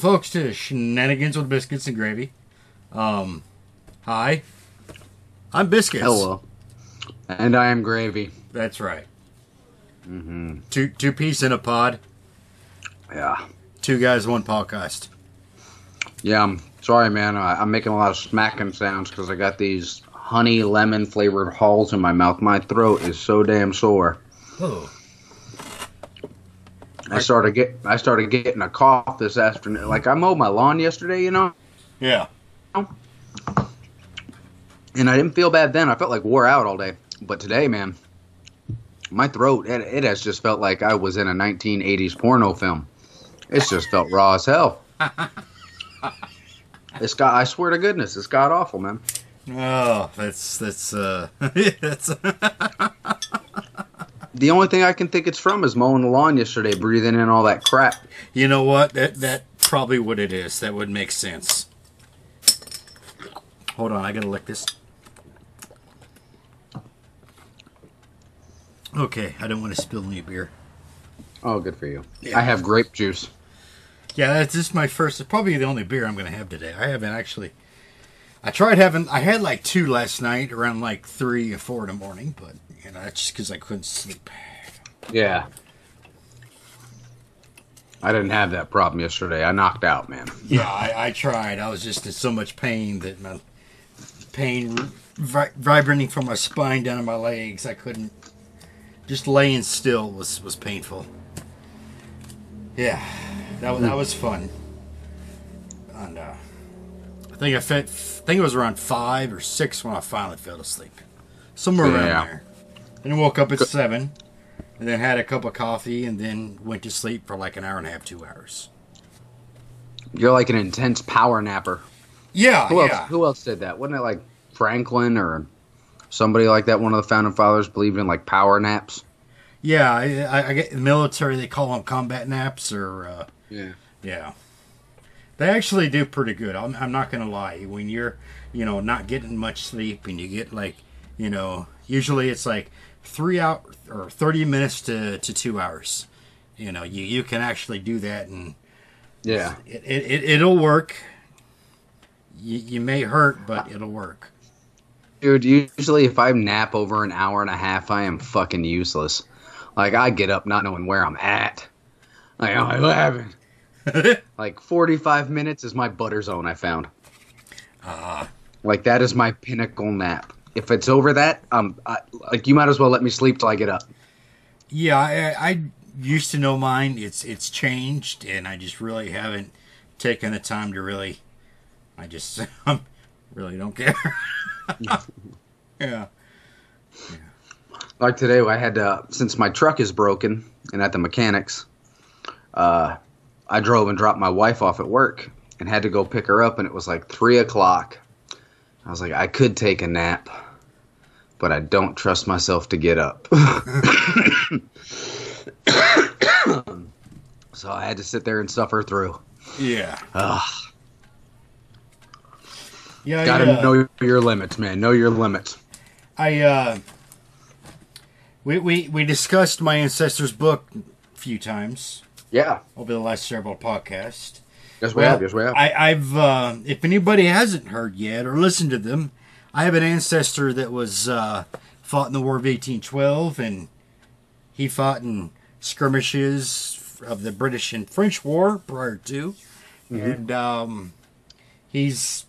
Folks, to Shenanigans with Biscuits and Gravy. Um, hi, I'm Biscuits. Hello. And I am Gravy. That's right. Mm-hmm. Two two piece in a pod. Yeah. Two guys, one podcast. Yeah, I'm sorry, man. I, I'm making a lot of smacking sounds because I got these honey lemon flavored halls in my mouth. My throat is so damn sore. Oh, I started get I started getting a cough this afternoon. Like I mowed my lawn yesterday, you know, yeah. and I didn't feel bad then. I felt like wore out all day. But today, man, my throat it, it has just felt like I was in a 1980s porno film. It's just felt raw as hell. It's got. I swear to goodness, it's got awful, man. Oh, that's that's uh, that's The only thing I can think it's from is mowing the lawn yesterday, breathing in all that crap. you know what? That that probably what it is. That would make sense. Hold on, I gotta lick this. Okay, I don't want to spill any beer. Oh, good for you. Yeah. I have grape juice. Yeah, that's just my first. Probably the only beer I'm gonna have today. I haven't actually. I tried having. I had like two last night around like three or four in the morning, but you know just because I couldn't sleep. Yeah. I didn't have that problem yesterday. I knocked out, man. Yeah, I, I tried. I was just in so much pain that my pain vi- vibrating from my spine down to my legs. I couldn't. Just laying still was was painful. Yeah, that was that was fun. And uh, I think I fed, I think it was around five or six when I finally fell asleep, somewhere around there. I woke up at seven, and then had a cup of coffee, and then went to sleep for like an hour and a half, two hours. You're like an intense power napper. Yeah, Who else? yeah. Who else did that? Wasn't it like Franklin or somebody like that? One of the founding fathers believed in like power naps. Yeah, I, I, get the military. They call them combat naps, or uh, Yeah. yeah, they actually do pretty good. I'm, I'm not gonna lie. When you're, you know, not getting much sleep, and you get like, you know, usually it's like three out or thirty minutes to, to two hours. You know, you you can actually do that, and Yeah. it, it, it it'll work. You, you may hurt, but it'll work. Dude, usually if I nap over an hour and a half, I am fucking useless. Like I get up not knowing where I'm at. Like I'm like, what happened? like 45 minutes is my butter zone. I found. Ah. Like that is my pinnacle nap. If it's over that, um, I, like you might as well let me sleep till I get up. Yeah, I, I used to know mine. It's it's changed, and I just really haven't taken the time to really. I just um, really don't care. yeah. Like today, I had to since my truck is broken and at the mechanics. Uh, I drove and dropped my wife off at work and had to go pick her up, and it was like three o'clock. I was like, I could take a nap, but I don't trust myself to get up. so I had to sit there and suffer through. Yeah. Ugh. Yeah. Gotta yeah. know your limits, man. Know your limits. I uh, we we we discussed my ancestors' book a few times Yeah. over the last several podcasts. Yes, we have. Yes, we have. I, I've uh, if anybody hasn't heard yet or listened to them, I have an ancestor that was uh, fought in the War of 1812, and he fought in skirmishes of the British and French War prior to, and um, he's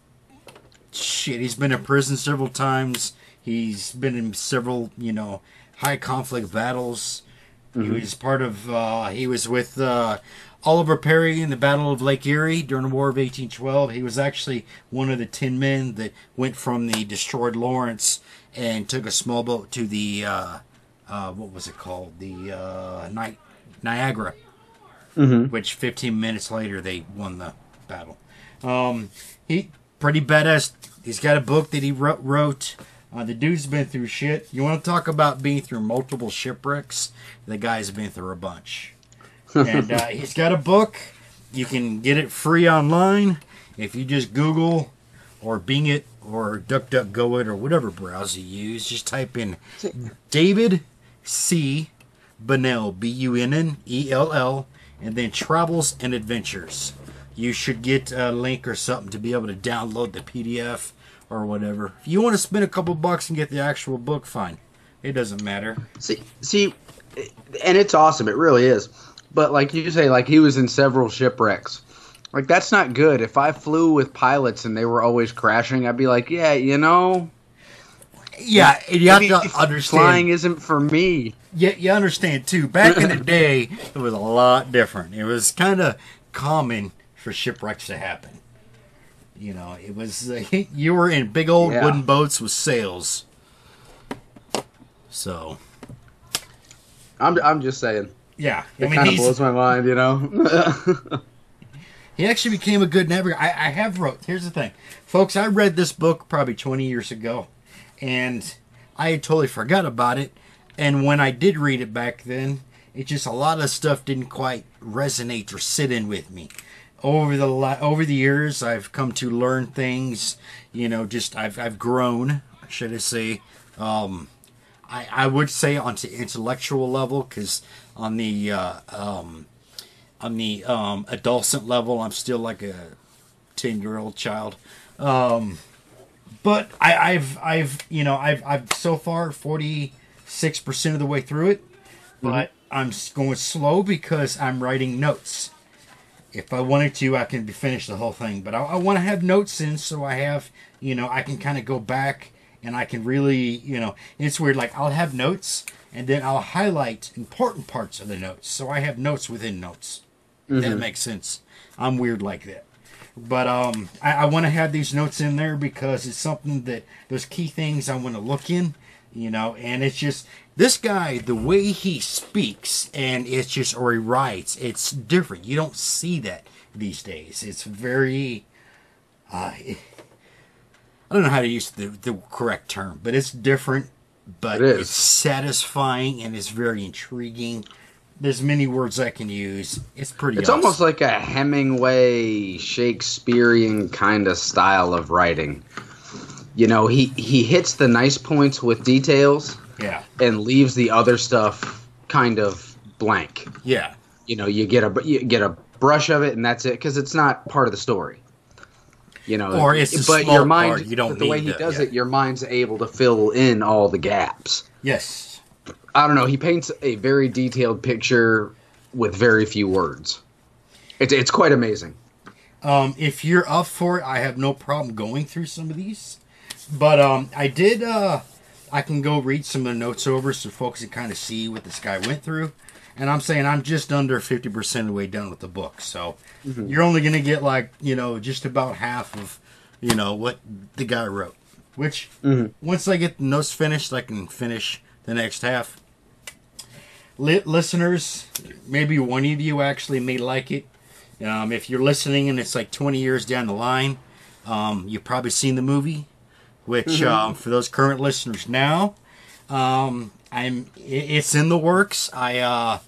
shit. He's been in prison several times. He's been in several, you know, high conflict battles. He was part of. Uh, he was with uh, Oliver Perry in the Battle of Lake Erie during the War of 1812. He was actually one of the ten men that went from the destroyed Lawrence and took a small boat to the uh, uh, what was it called? The uh, Ni- Niagara, which 15 minutes later they won the battle. Um, he pretty badass. He's got a book that he wrote. wrote. Uh, the dude's been through shit. You want to talk about being through multiple shipwrecks? The guy's been through a bunch. And uh, he's got a book. You can get it free online if you just Google or Bing it or DuckDuckGo it or whatever browser you use. Just type in David C. Bunnell, B U N N E L L, and then Travels and Adventures. you should get a link or something to be able to download the PDF or whatever. If you want to spend a couple bucks and get the actual book, fine. It doesn't matter. See, see, and it's awesome. It really is. But like you say, like he was in several shipwrecks. Like that's not good. If I flew with pilots and they were always crashing, I'd be like, yeah, you know, Yeah, you have to understand. flying isn't for me. Yeah, you understand too. Back in the day, it was a lot different. It was kind of common for shipwrecks to happen. You know, it was uh, you were in big old Yeah. wooden boats with sails. So I'm, I'm just saying. Yeah, I It mean, kind of blows my mind, you know. he actually became a good navigator. I, I have wrote. Here's the thing, folks. I read this book probably 20 years ago, and I had totally forgot about it. And when I did read it back then, it just a lot of stuff didn't quite resonate or sit in with me. Over the over the years, I've come to learn things. You know, just I've I've grown, should I say? Um, I I would say on the intellectual level, because on the uh, um, on the um, adolescent level, I'm still like a ten year old child. Um, but I, I've I've you know I've I've so far forty six percent of the way through it, but I'm going slow because I'm writing notes. If I wanted to, I can finish the whole thing, but I, I want to have notes in so I have you know I can kind of go back and I can really you know it's weird like I'll have notes and then I'll highlight important parts of the notes so I have notes within notes. That makes sense. I'm weird like that. But um, I, I want to have these notes in there because it's something that those key things I want to look in, you know. And it's just this guy, the way he speaks, and it's just or he writes, it's different. You don't see that these days. It's very, uh, I don't know how to use the the correct term, but it's different. But It it's satisfying and it's very intriguing. There's many words I can use. It's pretty. It's awesome. almost like a Hemingway Shakespearean kind of style of writing. You know, he he hits the nice points with details yeah, and leaves the other stuff kind of blank. yeah. You know, you get a you get a brush of it and that's it because it's not part of the story. You know, Or it's the but small your mind. part, you don't the way he to- does yeah. it, your mind's able to fill in all the gaps. Yes. I don't know. He paints a very detailed picture with very few words. It's it's quite amazing. Um, if you're up for it, I have no problem going through some of these. But um, I did. Uh, I can go read some of the notes over so folks can kind of see what this guy went through. And I'm saying I'm just under 50% of the way done with the book. So you're only going to get like, you know, just about half of, you know, what the guy wrote. Which, once I get the notes finished, I can finish the next half. Li- listeners, maybe one of you actually may like it. Um, if you're listening and it's like 20 years down the line, um, you've probably seen the movie. Which, um, for those current listeners now, um, I'm it's in the works. I uh,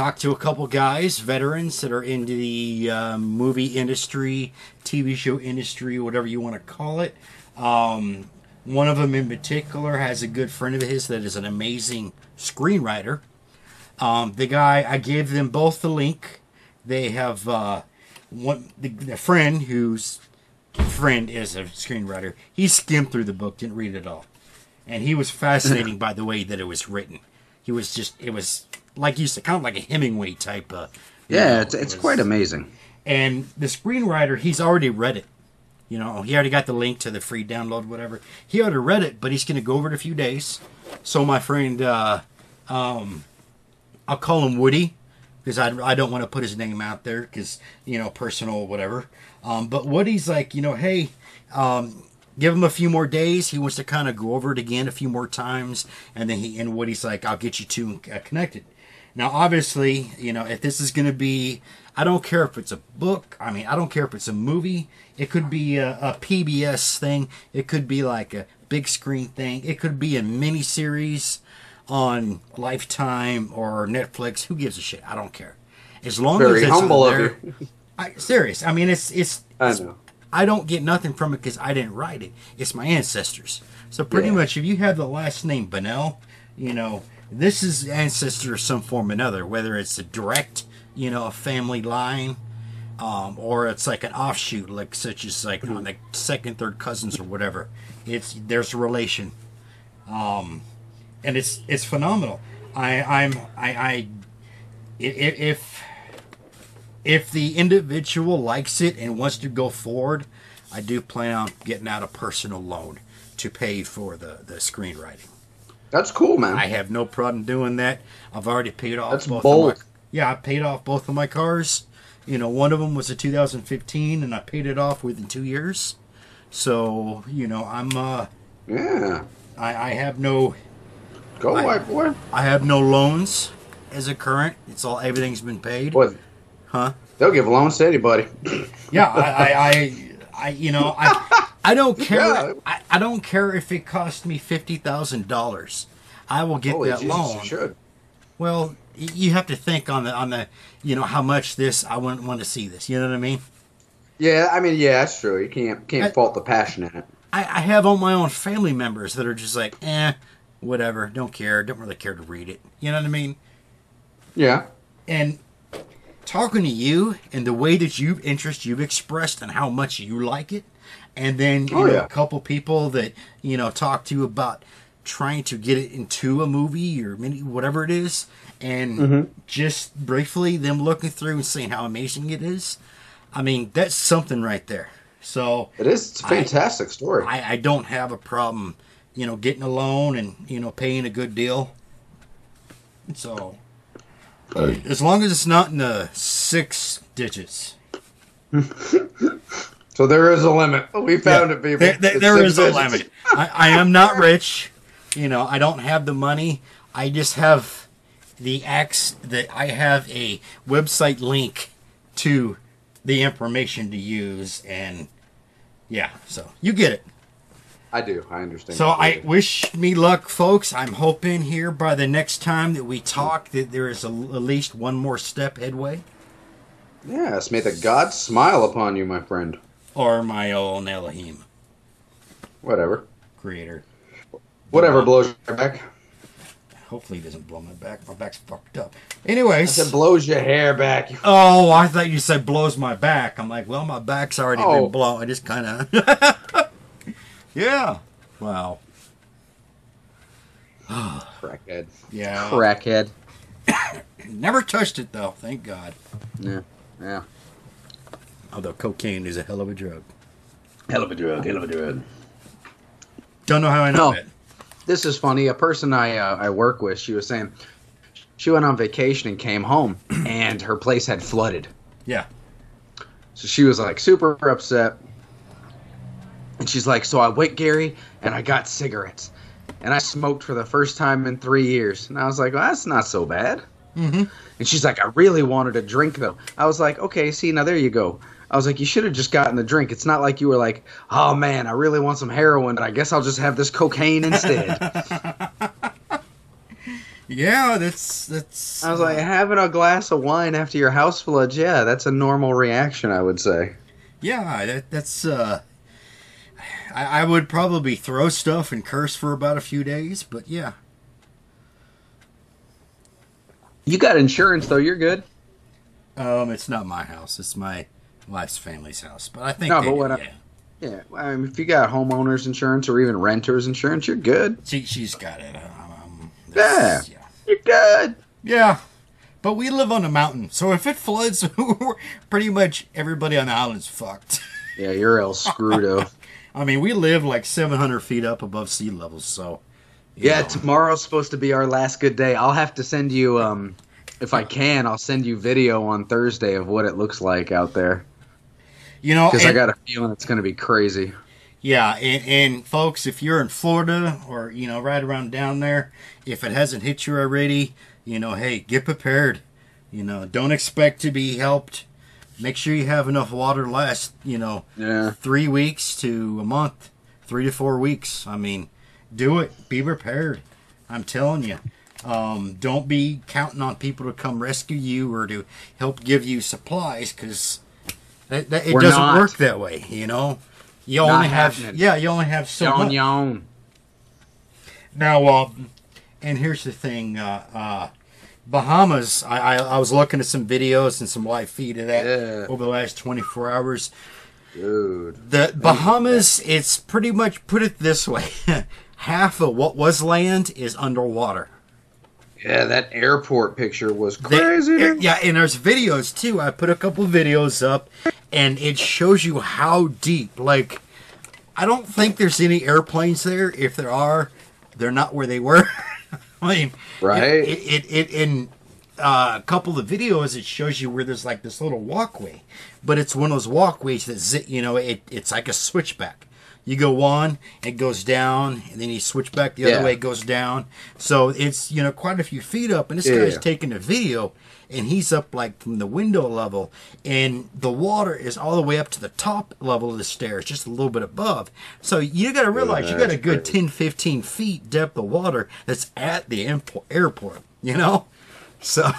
talked to a couple guys, veterans that are into the uh, movie industry, TV show industry, whatever you want to call it. Um, one of them in particular has a good friend of his that is an amazing screenwriter. Um, the guy, I gave them both the link. They have uh, one the, the friend whose friend is a screenwriter. He skimmed through the book, didn't read it all, and he was fascinating by the way that it was written. He was just, it was like you said, kind of like a Hemingway type. Uh, Yeah, know, it's it's was- quite amazing. and the screenwriter, he's already read it. You know, he already got the link to the free download, whatever. He already read it, but he's going to go over it a few days. So my friend, uh, um, I'll call him Woody because I, I don't want to put his name out there because you know personal whatever. Um, but Woody's like, you know, hey, um, give him a few more days. He wants to kind of go over it again a few more times, and then he and Woody's like, I'll get you two uh, connected. Now, obviously, you know, if this is going to be, I don't care if it's a book. I mean, I don't care if it's a movie. It could be a, a PBS thing. It could be like a big screen thing. It could be a mini series on Lifetime or Netflix. Who gives a shit? I don't care. As long Very as it's humble on there. you. I, serious. I mean, it's it's. I know. I don't get nothing from it because I didn't write it. It's my ancestors. So pretty Yeah. much, if you have the last name Bunnell, you know this is ancestor of some form or another. Whether it's a direct, you know, a family line, um, or it's like an offshoot, like such as like on the second, third cousins or whatever. It's there's a relation, um, and it's it's phenomenal. I I'm I I i- if if the individual likes it and wants to go forward, I do plan on getting out a personal loan to pay for the the screenwriting. That's cool, man. I have no problem doing that. I've already paid off That's both bold. of my Yeah, I paid off both of my cars. You know, one of them was a 2015 and I paid it off within 2 years. So, you know, I'm uh yeah. I, I have no Go, I- white boy. I have no loans as a current. It's all everything's been paid. Boy, Huh? they'll give loans to anybody. Yeah, I, I, I, I you know, I, I don't care. Yeah. I, I don't care if it cost me fifty thousand dollars. I will get Holy that Jesus, loan. you should. Well, you have to think on the on the, you know, how much this. I wouldn't want to see this. You know what I mean? Yeah, I mean, yeah, that's true. You can't can't I- fault the passion in it. I, I have all my own family members that are just like, eh, whatever, don't care, don't really care to read it. You know what I mean? Yeah. And talking to you and the way that you've interest you've expressed and how much you like it, and then you Oh, know yeah. a couple people that you know talk to you about trying to get it into a movie or mini whatever it is, and Mm-hmm. just briefly them looking through and saying how amazing it is. I mean, that's something right there. So It is. It's a I- fantastic story. I, I don't have a problem, you know, getting a loan and you know paying a good deal. So, as long as it's not in the six digits, so there is a limit. We found Yeah. it, people. There, there- there is a limit. I, I am not rich, you know. I don't have the money. I just have the acts that I have a website link to the information to use, and yeah, so you get it. I do. I understand. So I completely. wish me luck, folks. I'm hoping here by the next time that we talk that there is a, at least one more step headway, Yes, may the gods smile upon you, my friend. or my own Elohim Whatever. creator. Whatever blows your back. Hopefully, he doesn't blow my back. My back's fucked up. Anyways, It blows your hair back. oh, I thought you said blows my back. I'm like, well, my back's already Oh. been blown. I just kind of, yeah. Wow. Crackhead. Yeah. Crackhead. Never touched it though. Thank God. Yeah. Yeah. Although cocaine is a hell of a drug. Hell of a drug. Hell of a drug. Don't know how I know No. that. This is funny. A person I uh, I work with, she was saying she went on vacation and came home, and her place had flooded. Yeah. So she was like super upset. And she's like, So I went, Gary, and I got cigarettes. And I smoked for the first time in three years. And I was like, Well, that's not so bad. Mm-hmm. And she's like, I really wanted a drink, though. I was like, Okay, see, now there you go. I was like, You should have just gotten the drink. It's not like you were like, Oh man, I really want some heroin, but I guess I'll just have this cocaine instead. Yeah, that's that's. I was like, Having a glass of wine after your house floods, yeah, that's a normal reaction, I would say. yeah, that, that's. uh I, I would probably throw stuff and curse for about a few days, but yeah. You got insurance, though. You're good. Um, it's not my house. It's my wife's family's house, but I think No, they but what I- yeah. Yeah, I mean, if you got homeowners insurance or even renters insurance, you're good. She she's got it. Um, that's- yeah. You're good. Yeah. But we live on a mountain, so if it floods, pretty much everybody on the island's fucked. Yeah, you're El Scrudo. I mean, we live like 700 feet up above sea level, so. yeah, know. tomorrow's supposed to be our last good day. I'll have to send you, um, if I can, I'll send you video on Thursday of what it looks like out there you know, because I got a feeling it's going to be crazy. Yeah, and, and folks, if you're in Florida or you know right around down there, if it hasn't hit you already, you know, hey, get prepared. You know, don't expect to be helped. Make sure you have enough water to last. You know, Yeah, three weeks to a month, three to four weeks. I mean, do it. Be prepared. I'm telling you. Um, don't be counting on people to come rescue you or to help give you supplies because that, that, it doesn't not. work that way. You know, you Not only have happening. yeah, you only have so yawn much. yawn. Now, um, and here's the thing: uh, uh, Bahamas. I, I I was looking at some videos and some live feed of that Yeah. over the last 24 hours. Dude. The Bahamas, it's pretty much put it this way: half of what was land is underwater. Yeah, that airport picture was crazy. dude. yeah, and there's videos too. I put a couple videos up, and it shows you how deep. Like, I don't think there's any airplanes there. If there are, they're not where they were. I mean, Right. It it, it in uh, a couple of videos it shows you where there's like this little walkway, but it's one of those walkways that you know it it's like a switchback. You go on, it goes down, and then you switch back the other Yeah. way, it goes down. So it's you know quite a few feet up, and this Yeah. guy's taking a video, and he's up like from the window level, and the water is all the way up to the top level of the stairs, just a little bit above. So you got to realize you got a good crazy. 10, 15 feet depth of water that's at the airport. You know, so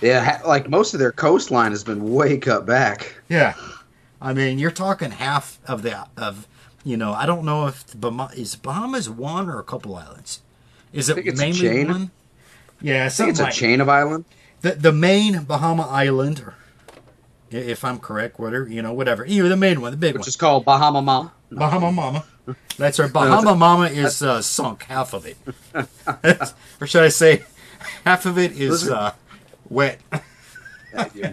Yeah, like most of their coastline has been way cut back. yeah, I mean you're talking half of the of you know I don't know if Bahama, is Bahamas one or a couple islands. Is it a mainly chain. one? Yeah, I think it's a like chain of island. the the main Bahama island, or if I'm correct, whatever you know, whatever. You the main one, the big which one, is called Bahama Mama. Bahama Mama. That's right. Bahama Mama is uh, sunk half of it, or should I say, half of it is uh, wet.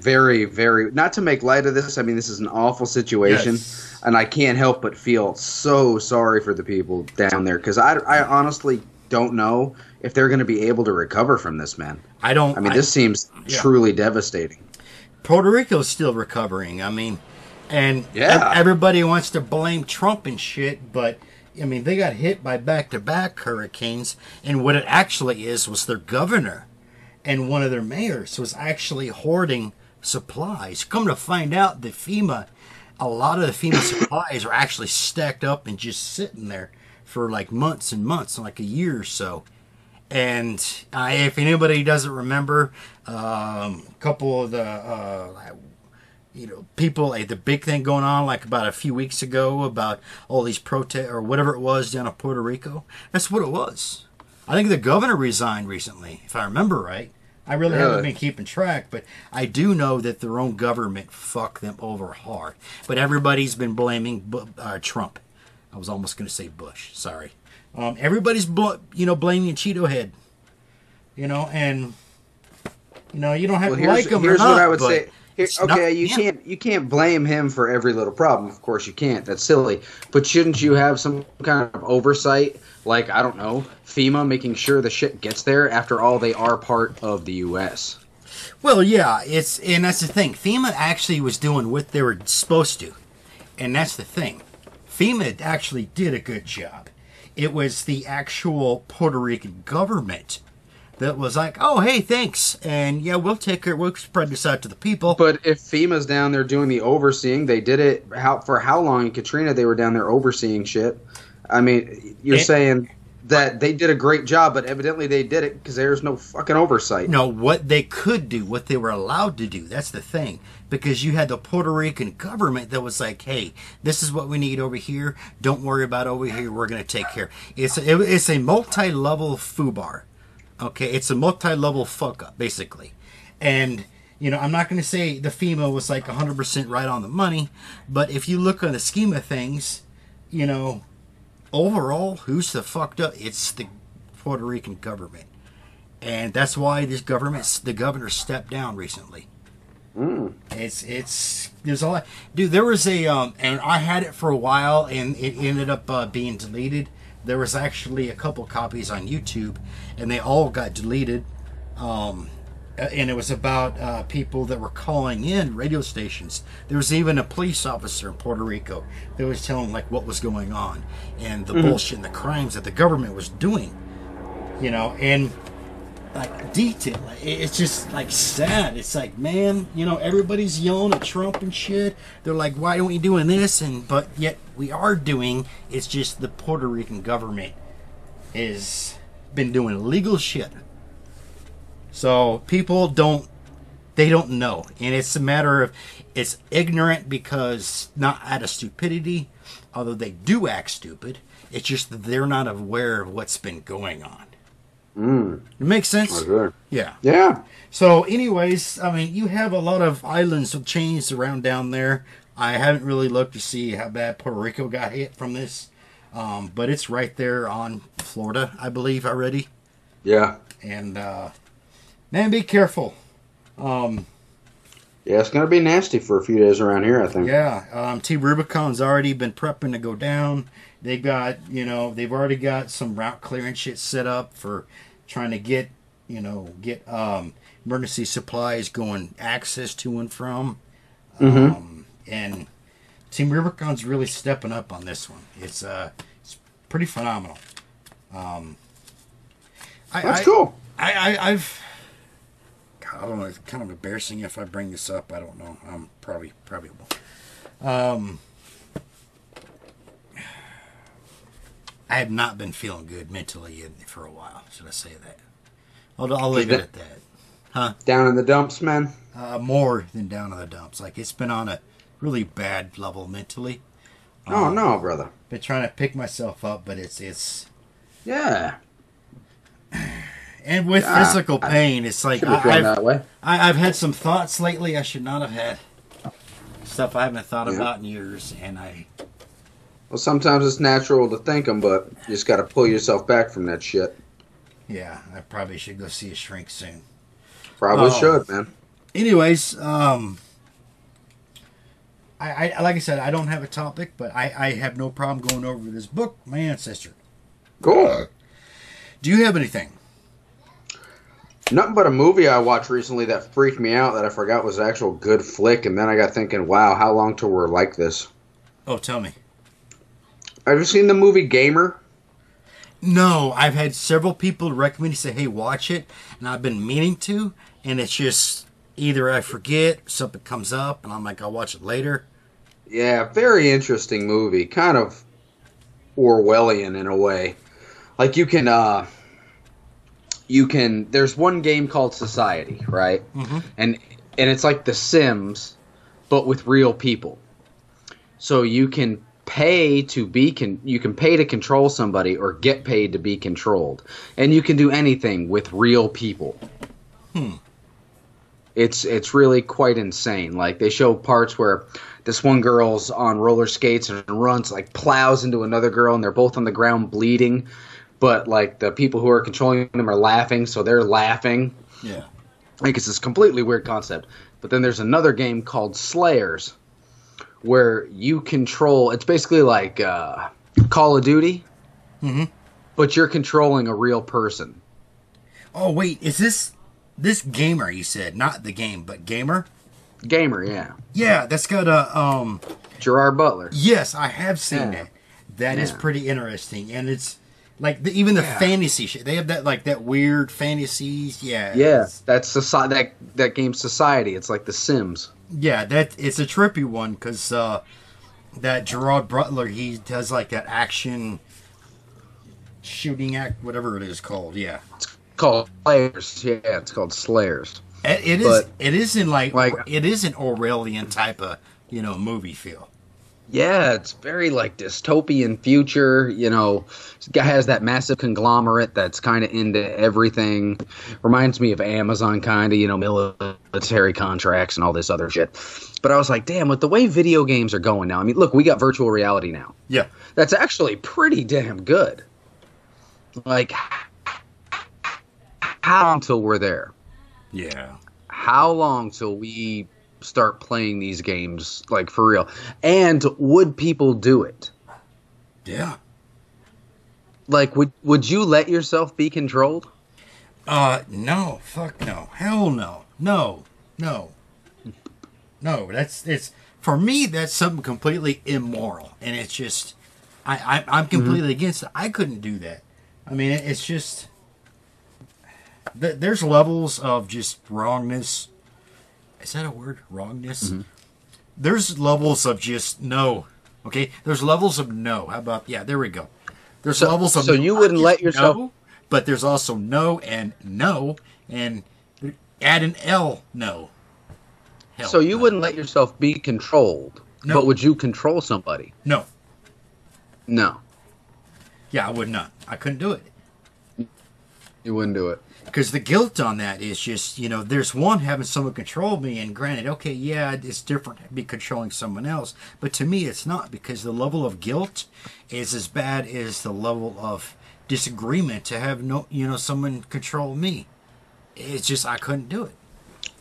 Very, very. Not to make light of this. I mean, this is an awful situation, Yes. and I can't help but feel so sorry for the people down there because I, I honestly don't know if they're going to be able to recover from this, man. I don't. I mean, this seems yeah. truly devastating. Puerto Rico's still recovering. I mean, and Yeah. everybody wants to blame Trump and shit, but I mean, they got hit by back-to-back hurricanes, and what it actually is was their governor and one of their mayors was actually hoarding supplies. Come to find out, the FEMA, a lot of the FEMA supplies are actually stacked up and just sitting there for like months and months, like a year or so. And uh, if anybody doesn't remember, um, a couple of the uh, you know people like the big thing going on like about a few weeks ago about all these protests or whatever it was down in Puerto Rico. That's what it was. I think the governor resigned recently, if I remember right. I really haven't been keeping track, but I do know that their own government fucked them over hard. But everybody's been blaming uh, Trump. I was almost going to say Bush. Sorry. Um, everybody's bl- you know blaming Cheeto Head. You know, and you know you don't have Well, to here's, like him here's or not. what I would say. Here, okay, you him. can't you can't blame him for every little problem. Of course, you can't. That's silly. But shouldn't you have some kind of oversight, like I don't know, FEMA making sure the shit gets there? After all, they are part of the U.S. Well, yeah, it's and that's the thing. FEMA actually was doing what they were supposed to, and that's the thing. FEMA actually did a good job. It was the actual Puerto Rican government that was like, "Oh, hey, thanks," and yeah, we'll take care. We'll spread this out to the people. But if FEMA's down there doing the overseeing, they did it how for how long in Katrina? They were down there overseeing shit. I mean, you're saying that they did a great job, but evidently they did it because there's no fucking oversight. No, what they could do, what they were allowed to do. That's the thing. Because you had the Puerto Rican government that was like, hey, this is what we need over here. Don't worry about over here. We're going to take care. It's a, it- it's a multi level foobar. Okay. It's a multi level fuck up, basically. And, you know, I'm not going to say the FEMA was like 100% right on the money. But if you look on the scheme of things, you know, overall, who's the fucked up? It's the Puerto Rican government and that's why this government, the governor, stepped down recently. It's it's there's a lot, dude. There was a um, and I had it for a while, and it ended up uh, being deleted. There was actually a couple copies on YouTube, and they all got deleted. Um, and it was about uh, people that were calling in radio stations. There was even a police officer in Puerto Rico that was telling like what was going on and the bullshit and the crimes that the government was doing. You know, and like detail. It's just like sad. It's like, man, you know, everybody's yelling at Trump and shit. They're like, why aren't we doing this? And but yet we are doing. It's just the Puerto Rican government has been doing illegal shit. So people don't they don't know. And it's a matter of it's ignorant because not out of stupidity, although they do act stupid. It's just that they're not aware of what's been going on. Mm. It makes sense. Okay. Yeah. Yeah. So, anyways, I mean, you have a lot of islands of chains around down there. I haven't really looked to see how bad Puerto Rico got hit from this, um, but it's right there on Florida, I believe, already. Yeah. And uh, man, be careful. Um, Yeah, it's gonna be nasty for a few days around here. I think. yeah, um, Team Rubicon's already been prepping to go down. They've got, you know, they've already got some route clearance shit set up for trying to get, you know, get um, emergency supplies going access to and from. Mhm. Um, and Team Rubicon's really stepping up on this one. It's uh, it's pretty phenomenal. Um, I, That's I, cool. I, I I've I don't know. It's kind of embarrassing if I bring this up. I don't know. I'm probably probably won't. Um, I have not been feeling good mentally for a while. Should I say that? I'll, I'll leave it at that. Huh? Down in the dumps, man. Uh, more than down in the dumps. Like it's been on a really bad level mentally. Oh Um, no, brother. Been trying to pick myself up, but it's it's Yeah. And with Ah, physical pain, it's like I, way. I, I've had some thoughts lately I should not have had. Stuff I haven't thought Yeah. about in years, and I Well, sometimes it's natural to think them, but you just got to pull yourself back from that shit. yeah, I probably should go see a shrink soon. Probably Oh. should, man. Anyways, um, I, I like I said, I don't have a topic, but I, I have no problem going over this book, my ancestor. Cool. Do you have anything? Nothing but a movie I watched recently that freaked me out that I forgot was an actual good flick, and then I got thinking, wow, how long till we're like this? Oh, tell me. Have you seen the movie Gamer? No, I've had several people recommend me say, "Hey, watch it," and I've been meaning to, and it's just either I forget, something comes up, and I'm like, "I'll watch it later." Yeah, very interesting movie. Kind of Orwellian in a way. Like you can uh you can there's one game called Society, right? Mhm. And and it's like The Sims but with real people. So you can pay to be con- you can pay to control somebody or get paid to be controlled. And you can do anything with real people. Hmm. It's it's really quite insane. Like they show parts where this one girl's on roller skates and runs like plows into another girl and they're both on the ground bleeding but like the people who are controlling them are laughing so they're laughing Yeah. like it's this completely weird concept but then there's another game called slayers where you control it's basically like uh, call of duty mm-hmm. but you're controlling a real person Oh wait, is this this gamer? You said not the game, but gamer. gamer yeah Yeah, that's got a um. gerard butler Yes, I have seen Yeah. that. That is Yeah. pretty interesting, and it's like the, even the Yeah. fantasy shit. They have that like that weird fantasies. Yeah. yeah that's soci- that that game society it's like the sims Yeah, that it's a trippy one because uh, that Gerard Butler he does like that action shooting act, whatever it is called. Yeah, It's called slayers yeah it's called slayers it, it is. But- it is in like, Like- it is an Orwellian type of you know movie feel. Yeah, it's very like dystopian future. You know, guy has that massive conglomerate that's kind of into everything. Reminds me of Amazon, kind of. You know, military contracts and all this other shit. But I was like, damn, with the way video games are going now. I mean, look, we got virtual reality now. Yeah, That's actually pretty damn good. Like, how until we're there? yeah. how long till we start playing these games like for real and would people do it Yeah. like would would you let yourself be controlled Uh, no, fuck no, hell no, no, no, no. That's it's for me. That's something completely immoral, and it's just I, I I'm completely against it. I couldn't do that. I mean, it, it's just th- there's levels of just wrongness. Is that a word? Wrongness. Mm-hmm. There's levels of just no. Okay, there's levels of no. How about yeah? There we go. There's So- levels of so you wouldn't let yourself- no, but there's also no and no and add an L no. Hell, so you no. wouldn't let yourself be controlled No. but would you control somebody no. no Yeah, I would not. I couldn't do it. You wouldn't do it. Because the guilt on that is just you know there's one having someone control me and granted okay yeah it's different be controlling someone else but to me it's not because the level of guilt is as bad as the level of disagreement to have no you know someone control me it's just i couldn't do it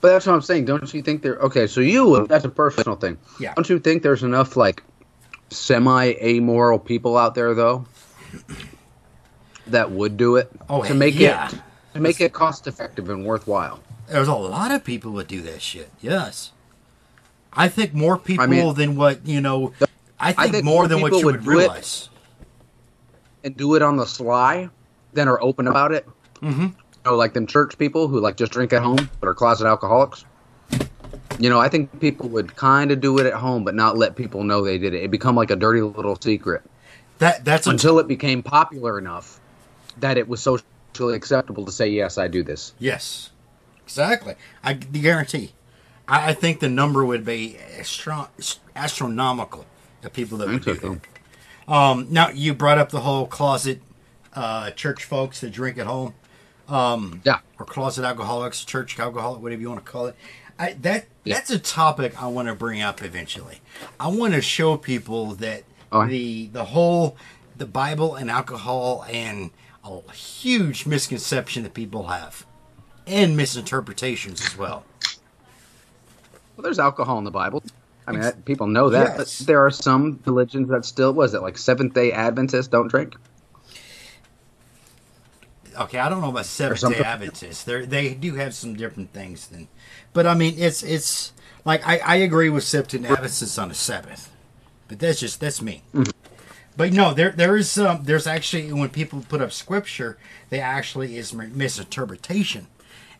But that's what I'm saying. Don't you think there? Okay, so you. That's a personal thing. Yeah. Don't you think there's enough like semi amoral people out there though that would do it Oh, to make yeah. it to make it cost effective and worthwhile? there's a lot of people that do that shit yes i think more people mean- than what you know i think, think more more than what you would would realize and do it on the sly than are open about it. Mm-hmm. You know, like them church people who like just drink at home but are closet alcoholics. You know, I think people would kind of do it at home, but not let people know they did it. It become like a dirty little secret that that's a until it became popular enough that it was socially acceptable to say, "Yes, I do this." Yes, exactly. I guarantee. I, I think the number would be astro- astronomical of people that would do that. Um, now you brought up the whole closet uh, church folks that drink at home, Um, Yeah, or closet alcoholics, church alcoholic, whatever you want to call it. I, that Yeah. that's a topic I want to bring up eventually. I want to show people that Oh. the the whole the Bible and alcohol and a huge misconception that people have, and misinterpretations as well. well, there's alcohol in the Bible. I mean, that, people know that, Yes. but there are some religions that still was it like Seventh Day Adventists don't drink. Okay, I don't know about Seventh Day. Adventists. They they do have some different things than, but I mean it's it's like I, I agree with Seventh Day Adventists on the Sabbath, but that's just that's me. Mm-hmm. But no, there there is um there's actually when people put up scripture, they actually is misinterpretation,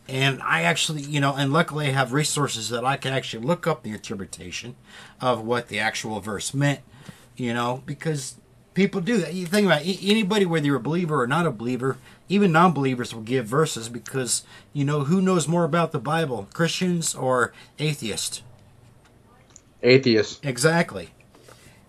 and I actually you know and luckily I have resources that I can actually look up the interpretation of what the actual verse meant, you know because people do that. You think about it, anybody, whether you're a believer or not a believer, even non-believers will give verses because you know who knows more about the Bible, Christians or atheists. Atheists. Exactly,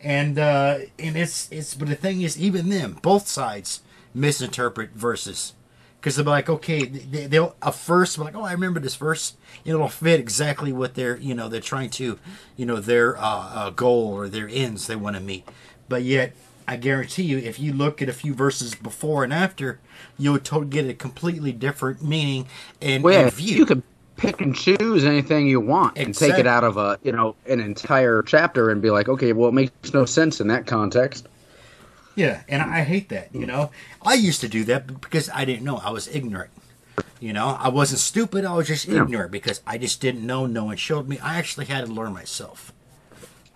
and uh, and it's it's but the thing is, even them, both sides misinterpret verses because they'll be like, okay, they, they'll a first be like, oh, I remember this verse. It'll fit exactly what they're you know they're trying to you know their uh, uh, goal or their ends they want to meet, but yet. I guarantee you, if you look at a few verses before and after, you would totally get a completely different meaning and, Well, yeah, and view. you can pick and choose anything you want and take it out of a you know an entire chapter and be like, okay, well, it makes no sense in that context. Yeah, and I hate that. You know, I used to do that because I didn't know. I was ignorant. You know, I wasn't stupid. I was just ignorant because I just didn't know. No one showed me. I actually had to learn myself.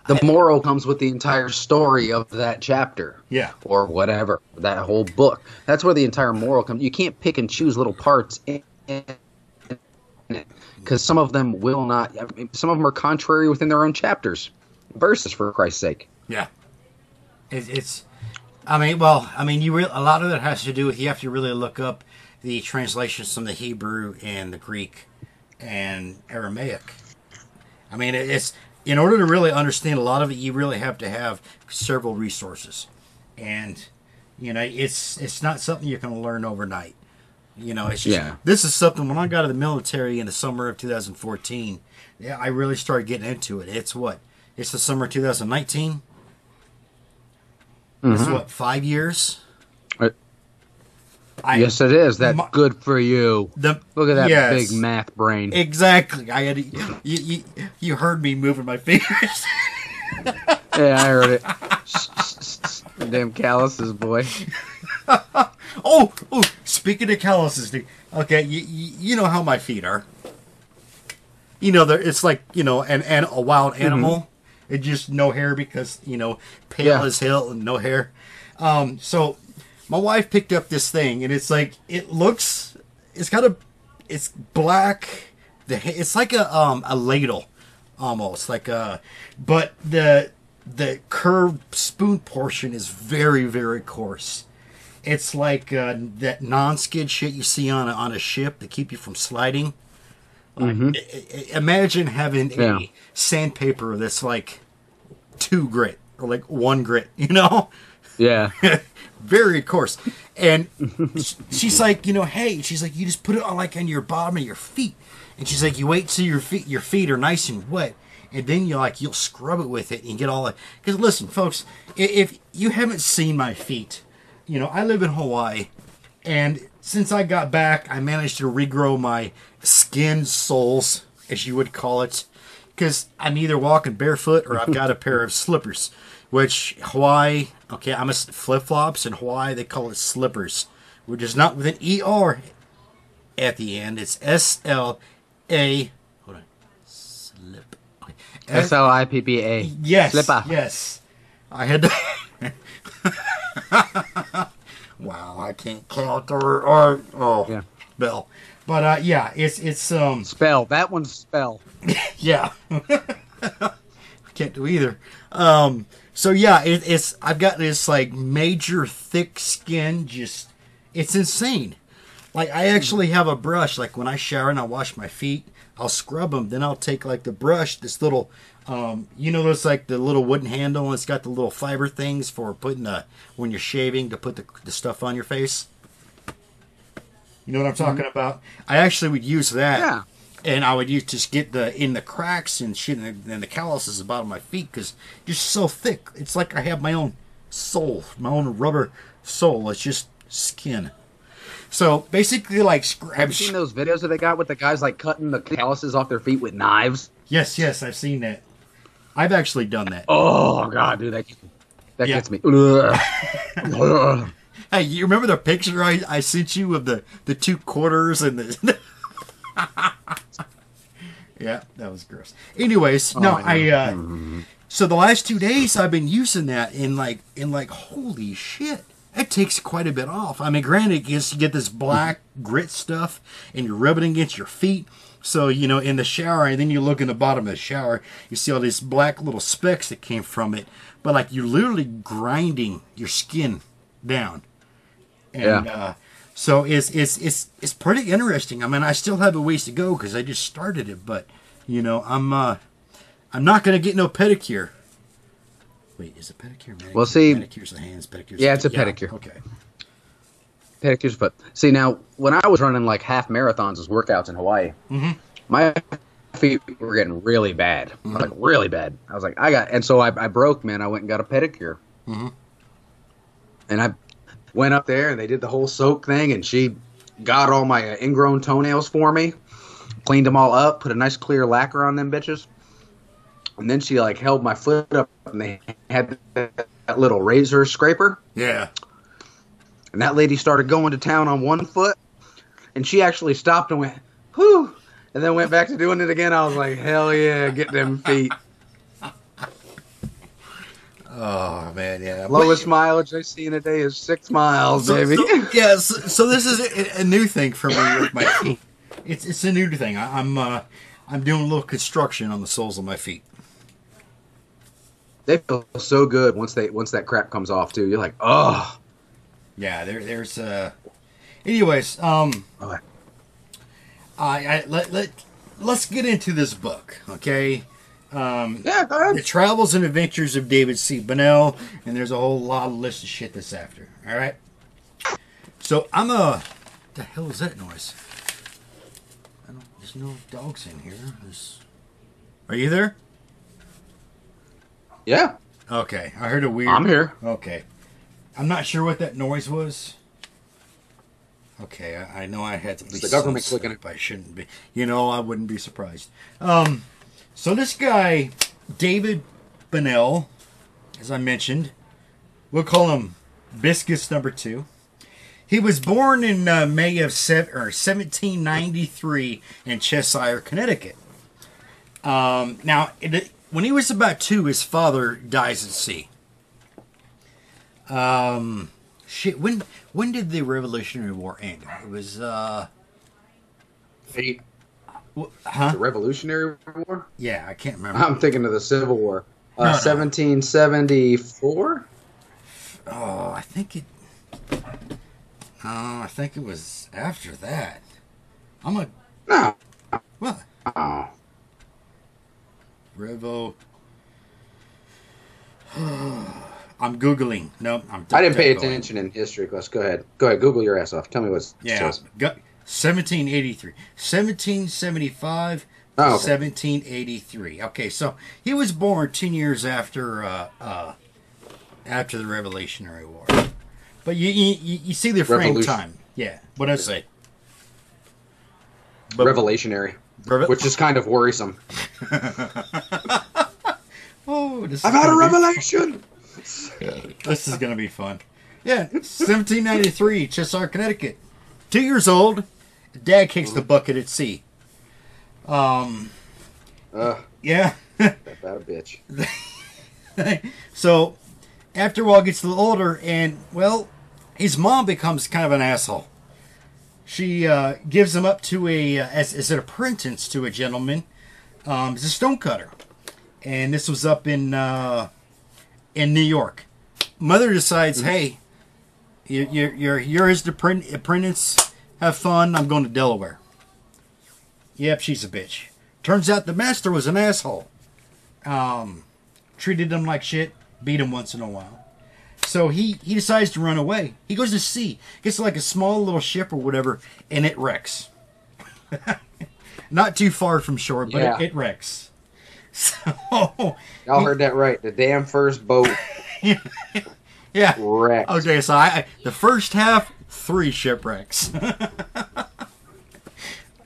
The moral comes with the entire story of that chapter. Yeah. Or whatever, that whole book. That's where the entire moral comes. You can't pick and choose little parts in because some of them will not. Some of them are contrary within their own chapters, verses for Christ's sake. Yeah. It, it's. I mean, well, I mean, you re- a lot of it has to do with you have to really look up the translations from the Hebrew and the Greek and Aramaic. I mean, it- it's in order to really understand a lot of it, you really have to have several resources, and you know, it's it's not something you can learn overnight. You know, it's just Yeah. this is something when I got out of the military in the summer of 2014. Yeah, I really started getting into it. It's what? It's the summer of 2019. It's what five years. Uh, I, yes, it is. That's My- good for you. The, Look at that yes, big math brain. Exactly. I had to, you, you. You heard me moving my fingers. yeah, I heard it. Damn calluses, boy. oh, oh. Speaking of calluses. Okay, you, you, know how my feet are. You know, it's like you know, an, an a wild animal. It just no hair because you know, pale Yeah. as hell and no hair. Um, so my wife picked up this thing, and it's like it looks. It's got a. It's black. The it's like a um a ladle, almost like a, but the the curved spoon portion is very very coarse. It's like uh, that non-skid shit you see on a, on a ship to keep you from sliding. Like, i- i- imagine having Yeah. a sandpaper that's like two grit or like one grit, you know? Yeah. very coarse. And she's like, you know, hey, she's like, you just put it on like on your bottom of your feet. And she's like, you wait till your feet your feet are nice and wet, and then you like you'll scrub it with it and get all the. Because listen, folks, if you haven't seen my feet, you know, I live in Hawaii, and since I got back, I managed to regrow my skin soles, as you would call it, because I'm either walking barefoot or I've got a pair of slippers, which Hawaii, okay, I'm a flip flops in Hawaii they call it slippers, which is not with an er at the end. It's S L A. Hold on, slip. Okay. S L I P P A. Yes. Slipper. Yes. I had to. wow, I can't count or or oh Yeah. Bill. But uh, yeah, it's it's um Spell. That one's spell. yeah. I can't do either. Um so yeah, it, it's I've got this like major thick skin just it's insane. Like I actually have a brush. Like when I shower and I wash my feet, I'll scrub them. Then I'll take like the brush, this little, um, you know, those like the little wooden handle. And it's got the little fiber things for putting the when you're shaving to put the, the stuff on your face. You know what I'm talking about? I actually would use that. Yeah. And I would use just get the in the cracks and shit and the, and the calluses the bottom of my feet because just so thick. It's like I have my own soul, my own rubber soul. It's just skin. So basically, like. Have you seen those videos that they got with the guys like cutting the calluses off their feet with knives? Yes, yes, I've seen that. I've actually done that. Oh god, dude, that gets, that Yeah. gets me. Hey, you remember the picture I, I sent you of the, the two quarters and the. yeah, that was gross. Anyways, no, Oh, I I. Uh, so the last two days I've been using that in like in like holy shit. That takes quite a bit off. I mean, granted, you get this black grit stuff, and you're rubbing it against your feet. So you know, in the shower, and then you look in the bottom of the shower, you see all these black little specks that came from it. But like you're literally grinding your skin down. And Yeah. uh, so it's it's it's it's pretty interesting. I mean, I still have a ways to go because I just started it, but you know, I'm uh, I'm not gonna get no pedicure. Wait, is it pedicure? Manicure? Well, see- manicure's the hands. Pedicure. Yeah, it's a pedicure. Okay. Pedicures, but see now when I was running like half marathons as workouts in Hawaii, Mhm. my feet were getting really bad, like really bad. I was like, I got, and so I, I broke, man. I went and got a pedicure, Mhm. and I went up there and they did the whole soak thing, and she got all my uh, ingrown toenails for me, cleaned them all up, put a nice clear lacquer on them bitches, and then she like held my foot up, and they had that little razor scraper. Yeah. And that lady started going to town on one foot, and she actually stopped and went, whew, and then went back to doing it again. I was like, hell yeah, get them feet. Oh man, yeah. Lowest mileage I see in a day is six miles, So- baby. so- yeah, so, so this is a, a new thing for me with my feet. It's it's a new thing. I, I'm uh, I'm doing a little construction on the soles of my feet. they feel so good once they once that crap comes off too. You're like, oh, Yeah, there there's uh. Anyways, um, Oh. I, I let let let's get into this book, okay? Um, yeah, go ahead. the. Travels and Adventures of David C. Bunnell, and there's a whole lot of list of shit that's after. All right. So I'm a. The hell is that noise? I don't, there's no dogs in here. There's, are you there? Yeah, Okay, I heard a weird. I'm here. Okay, I'm not sure what that noise was. Okay, I, I know I had to the government clicking it. I shouldn't be. You know, I wouldn't be surprised. Um, so this guy, David Bunnell, as I mentioned, we'll call him Biscuits Number Two. He was born in uh, May of se- or 1793 in Cheshire, Connecticut. Um, now, it, when he was about two, his father dies at sea. Um, shit. When when did the Revolutionary War end? It was uh, wh- huh? The Revolutionary War. Yeah, I can't remember. I'm thinking of the Civil War. No, Uh, no. 1774. Oh, I think it. Oh, I think it was after that. I'm a No. what? Oh. Revo. I'm googling. No, I'm. I didn't pay attention in history class. Go ahead. Go ahead. Google your ass off. Tell me what's. Yeah, gu- 1783, 1775, Oh, okay. 1783. Okay, so he was born ten years after uh, uh, after the Revolutionary War. But you you, you see the frame time. Yeah, what I say. But, Revelationary, Reve- which is kind of worrisome. oh, this I've had a gonna This is gonna be fun. Yeah, 1793, Cheshire, Connecticut. Two years old. Dad kicks the bucket at sea. Um, Uh, yeah. that bad a bitch. so after a while gets a little older and well his mom becomes kind of an asshole she uh, gives him up to a uh, as, as an apprentice to a gentleman um, he's a stonecutter and this was up in uh, in new york mother decides hey you, you're, you're, you're his apprentice have fun i'm going to delaware yep she's a bitch turns out the master was an asshole um, treated him like shit, beat him once in a while. So he he decides to run away. He goes to sea, gets like a small little ship or whatever, and it wrecks. Not too far from shore, but Yeah. it, it wrecks. So Y'all heard that right. The damn first boat yeah. wrecked. Okay, so I, I the first half three shipwrecks.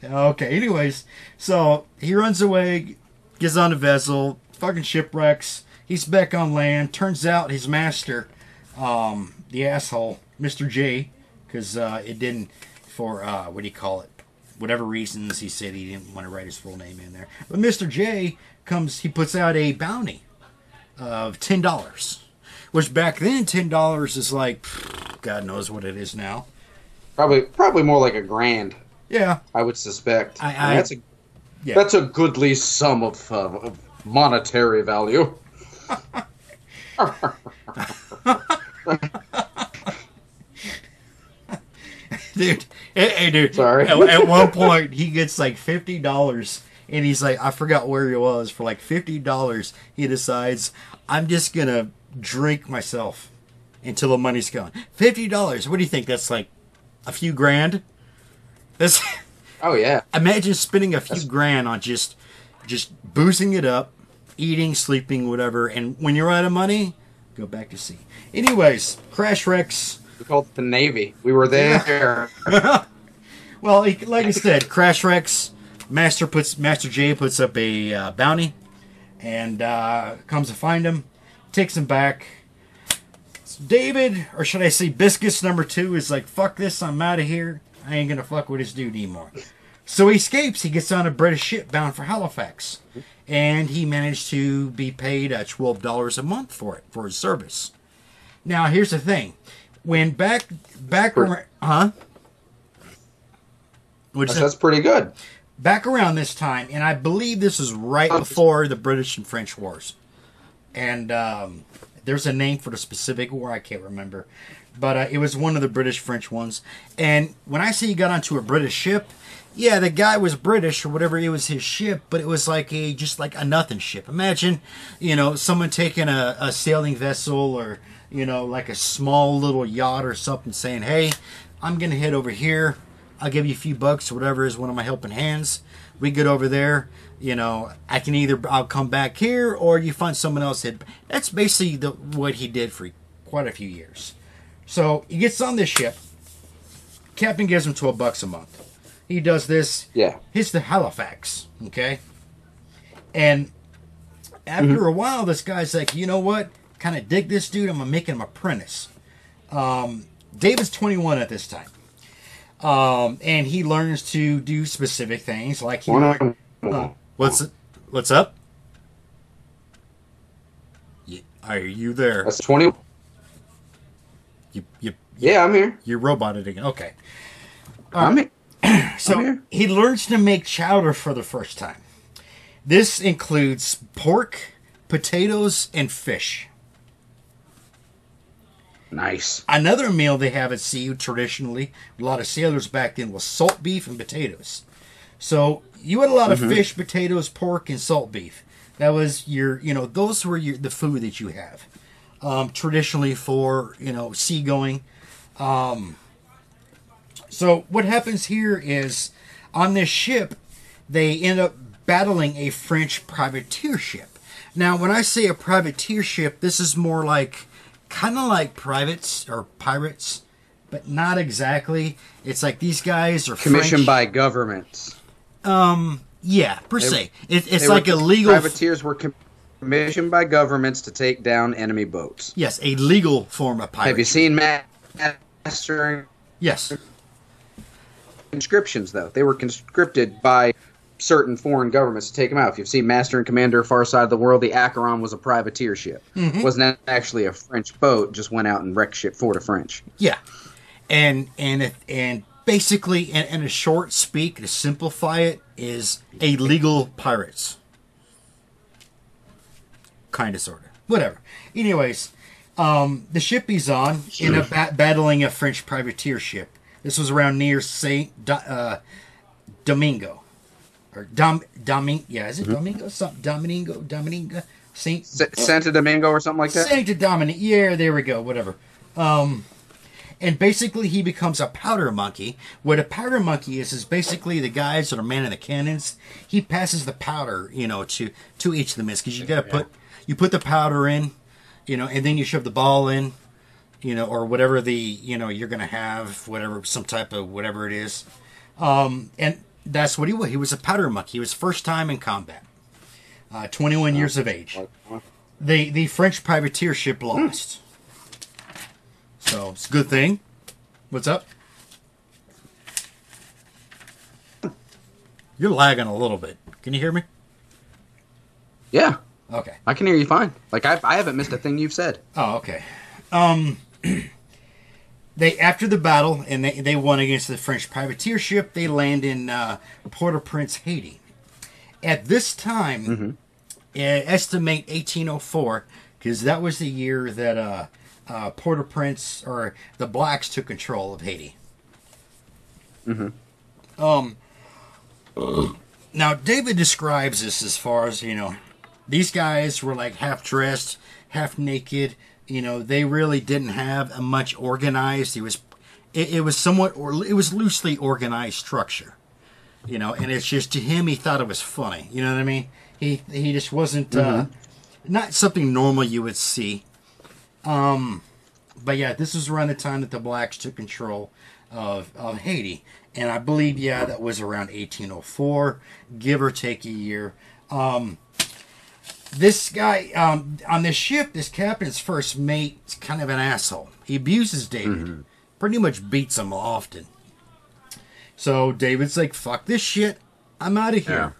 okay, anyways, so he runs away, gets on a vessel, fucking shipwrecks. He's back on land. Turns out his master, um, the asshole, Mr. J, because uh, it didn't for uh, what do you call it? Whatever reasons he said he didn't want to write his full name in there. But Mr. J comes, he puts out a bounty of ten dollars, which back then ten dollars is like, God knows what it is now. Probably, probably more like a grand. Yeah, I would suspect. I- I- that's a yeah. that's a goodly sum of, uh, of monetary value. dude. Hey, dude. Sorry. At, at one point, he gets like fifty dollars, and he's like, I forgot where he was for like fifty dollars. He decides, I'm just gonna drink myself until the money's gone. Fifty dollars. What do you think? That's like a few grand. That's Oh yeah. imagine spending a few grand on just just boozing it up, eating, sleeping, whatever, and when you're out of money, go back to sea. Anyways, crash wrecks. We called it the Navy. We were there. Well, like I said, Crash Rex, Master puts Master J puts up a uh, bounty, and uh, comes to find him, takes him back. David, or should I say, Biscuits number two is like, "Fuck this, I'm out of here. I ain't gonna fuck with this dude anymore." So he escapes. He gets on a British ship bound for Halifax, and he managed to be paid uh, twelve dollars a month for it for his service. Now, here's the thing: when back back For- around, huh? Which That's, that's pretty good. back around this time, and I believe this is right before the British and French wars. And um, there's a name for the specific war I can't remember, but uh, it was one of the British French ones. And when I say he got onto a British ship, yeah, the guy was British or whatever. It was his ship, but it was like a just like a nothing ship. Imagine, you know, someone taking a, a sailing vessel or you know like a small little yacht or something, saying, "Hey, I'm gonna head over here. I'll give you a few bucks or whatever is one of my helping hands. We get over there. You know, I can either I'll come back here or you find someone else. That that's basically the what he did for quite a few years. So he gets on this ship. Captain gives him twelve bucks a month. He does this. Yeah. Hits the Halifax. Okay. And after mm-hmm. a while, this guy's like, you know what? Kind of dig this dude. I'm gonna make him apprentice. Um, David's 21 at this time. Um, and he learns to do specific things like he. One Uh, what's what's up? Y- Are you there? That's twenty. You you Yeah, I'm here. You're roboted again. Okay. I'm here. So here. he learns to make chowder for the first time. This includes pork, potatoes, and fish. Nice. Another meal they have at sea traditionally, a lot of sailors back then was salt beef and potatoes. So you had a lot of fish, potatoes, pork, and salt beef. That was your, you know, those were your the food that you have. um, traditionally for you know seagoing. Um, so what happens here is on this ship, they end up battling a French privateer ship. Now, when I say a privateer ship, this is more like kind of like privates or pirates, but not exactly. It's like these guys are Commissioned French. by governments. Um, yeah, per se. It, it's like were- a legal. Privateers were commissioned by governments to take down enemy boats. Yes, a legal form of pirate. Have you seen Ma- Master Yes. conscriptions though? They were conscripted by certain foreign governments to take them out. If you've seen Master and Commander Far Side of the World, the Acheron was a privateer ship. Mm-hmm. Wasn't actually a French boat, just went out and wrecked shit for the French. Yeah, and and and basically, in, in a short speak, to simplify it, is a legal pirates. Kind of, sort of, whatever. Anyways, um, the ship he's on in a ba- battling a French privateer ship. This was around near Saint uh, Domingo, or Dom Domin. Yeah, is it Domingo? Something Domingo, Domingo, Saint S- Santo Domingo or something like that? Saint Dominic. Yeah, there we go. Whatever. Um, and basically, he becomes a powder monkey. What a powder monkey is is basically the guys that are manning the cannons. He passes the powder, you know, to to each of them is because you got to put you put the powder in, you know, and then you shove the ball in, you know, or whatever the you know you're gonna have, whatever some type of whatever it is. Um, and that's what he was. He was a powder monkey. He was first time in combat. Uh, 21 years of age the the French privateer ship lost. So it's a good thing. What's up? You're lagging a little bit. Can you hear me? Yeah, Okay. I can hear you fine. Like I, I haven't missed a thing you've said. Oh, okay. Um, they after the battle and they, they won against the French privateer ship. They land in uh, Port-au-Prince, Haiti. At this time, uh, estimate 1804 because that was the year that uh, uh, Port-au-Prince or the blacks took control of Haiti. Um. Now David describes this as far as you know, these guys were like half dressed, half naked. You know, they really didn't have a much organized. It was, it, it was somewhat, or it was loosely organized structure. You know, and it's just to him, he thought it was funny. You know what I mean? He he just wasn't uh, not something normal you would see. Um, but yeah, this was around the time that the blacks took control of, of Haiti. And I believe, yeah, that was around 1804, give or take a year. Um, this guy um, on this ship, this captain's first mate, is kind of an asshole. He abuses David, pretty much beats him often. So David's like, fuck this shit. I'm out of here.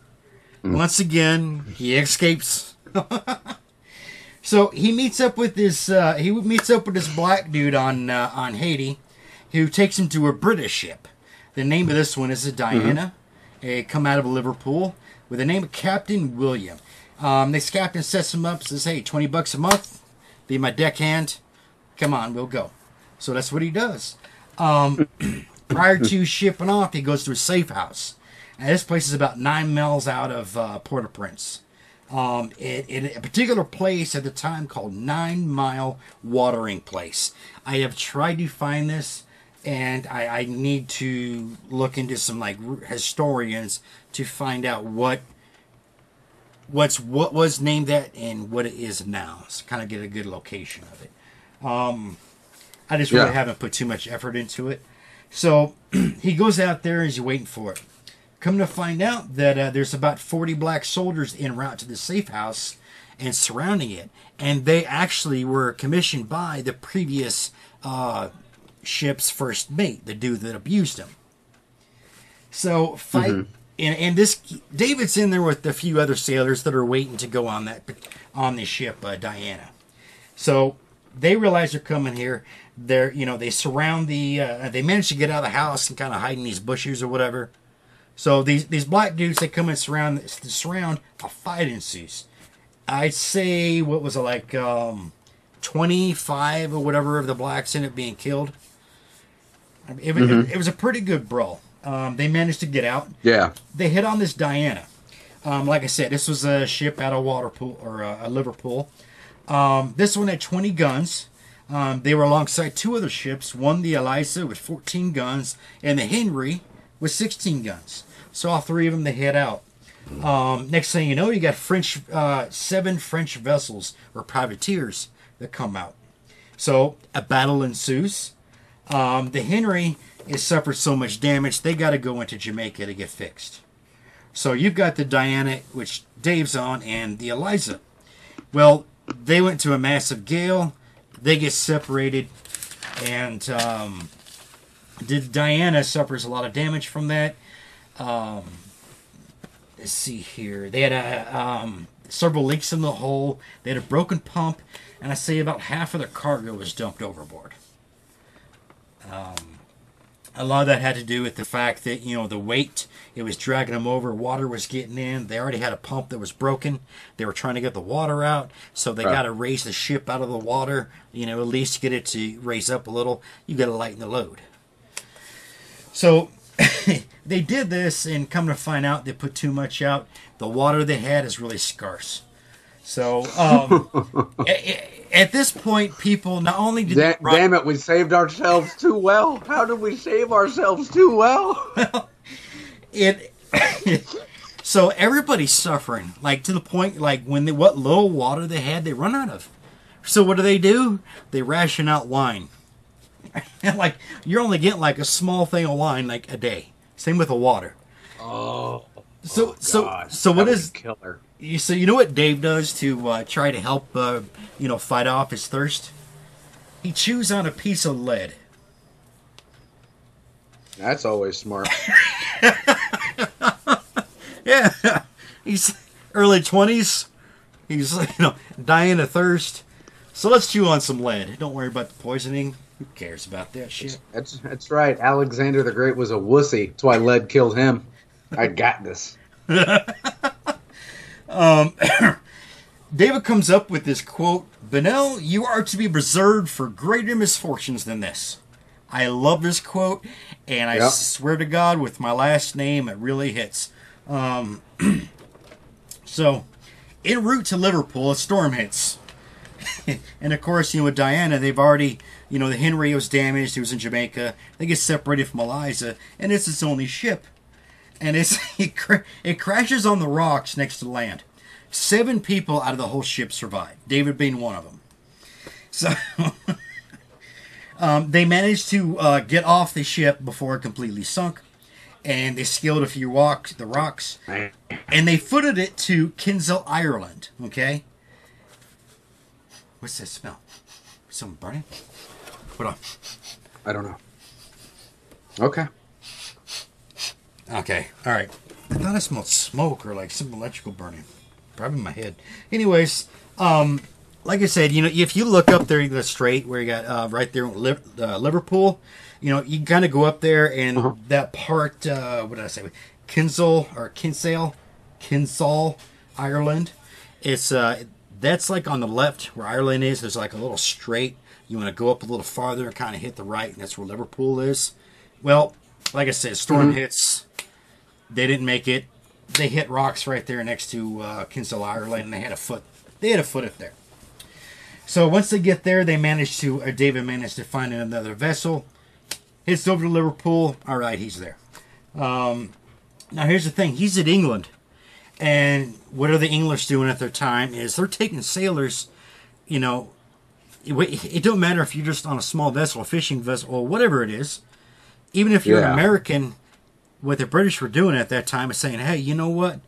Once again, he escapes. so he meets up with this. Uh, he meets up with this black dude on uh, on Haiti, who takes him to a British ship. The name of this one is a Diana. It come out of Liverpool with the name of Captain William. Um, this captain sets him up, says, "Hey, twenty bucks a month, be my deckhand. Come on, we'll go." So that's what he does. Um, prior to shipping off, he goes to a safe house. And this place is about nine miles out of uh, Port-au-Prince. Um, it, it, a particular place at the time called Nine Mile Watering Place. I have tried to find this, and I, I need to look into some like historians to find out what what's what was named that and what it is now. So kind of get a good location of it. Um, I just really Yeah. haven't put too much effort into it. So he goes out there and he's waiting for it. Come to find out that uh, there's about 40 black soldiers en route to the safe house and surrounding it. And they actually were commissioned by the previous uh, ship's first mate, the dude that abused him. So fight, and, and this David's in there with a few other sailors that are waiting to go on that on the ship, uh, Diana. So they realize they're coming here. They're you know they surround the. Uh, they manage to get out of the house and kind of hide in these bushes or whatever. So these these black dudes they come and surround surround. A fight ensues. I'd say what was it like um, twenty five or whatever of the blacks end up being killed. I mean, It, it was a pretty good brawl. Um, they managed to get out Yeah. they hit on this Diana. Um, like I said, this was a ship out of Waterpool or uh, Liverpool. Um, this one had 20 guns. Um, they were alongside two other ships. One, the Eliza, with 14 guns, and the Henry with 16 guns. So all three of them they head out. Um, next thing you know, you got French uh, seven French vessels or privateers that come out. So a battle ensues. Um, the Henry has suffered so much damage they got to go into Jamaica to get fixed. So you've got the Diana, which Dave's on, and the Eliza. Well, they went to a massive gale. They get separated, and um, Diana suffers a lot of damage from that. Um, let's see here. They had a, um, several leaks in the hull. They had a broken pump, and I say about half of their cargo was dumped overboard. Um, a lot of that had to do with the fact that you know the weight it was dragging them over water was getting in they already had a pump that was broken they were trying to get the water out so they Right. got to raise the ship out of the water you know at least get it to raise up a little you got to lighten the load so they did this and come to find out they put too much out the water they had is really scarce so um, a- at this point people not only did run- damn it, we saved ourselves too well. How did we save ourselves too well? it so everybody's suffering like to the point like when they what little water they had they run out of so what do they do they ration out wine like you're only getting like a small thing of wine like a day same with the water Oh, so oh so God, so that what was killer? You so you know what dave does to uh, try to help uh, you know fight off his thirst he chews on a piece of lead That's always smart. Yeah, he's early twenties. He's you know dying of thirst. So let's chew on some lead. Don't worry about the poisoning. Who cares about that shit? That's that's right. Alexander the Great was a wussy. That's why lead killed him. I got this. David comes up with this quote: "Bunnell, you are to be preserved for greater misfortunes than this." I love this quote, and I Yep. swear to God, with my last name, it really hits. Um, so, en route to Liverpool, a storm hits. and of course, you know, with Diana, they've already, you know, the Henry was damaged. He was in Jamaica. They get separated from Eliza, and it's its only ship. And it's it, it crashes on the rocks next to land. Seven people out of the whole ship survive. David being one of them. So um, they managed to uh, get off the ship before it completely sunk, and they scaled a few rocks, the rocks, and they footed it to Kinsale, Ireland. Okay. What's that smell? Something burning? Hold on. I don't know. Okay. Okay. All right. I thought I smelled smoke or like some electrical burning. Probably in my head. Anyways, um, like I said, you know, if you look up there, the straight where you got uh, right there, uh, Liverpool. You know, you kind of go up there, and that part. Uh, what did I say? Kinsale or Kinsale, Kinsale, Ireland. It's uh, that's like on the left where Ireland is. There's like a little straight. You want to go up a little farther and kind of hit the right, and that's where Liverpool is. Well, like I said, storm hits. They didn't make it. They hit rocks right there next to uh, Kinsale, Ireland, and they had a foot. They had a foot up there. So once they get there, they managed to. Uh, David managed to find another vessel. Hits over to Liverpool. All right, he's there. Um, now here's the thing. He's at England, and what are the English doing at their time? Is they're taking sailors. You know, it, it don't matter if you're just on a small vessel, a fishing vessel, or whatever it is. Even if you're an American, what the British were doing at that time is saying, "Hey, you know what?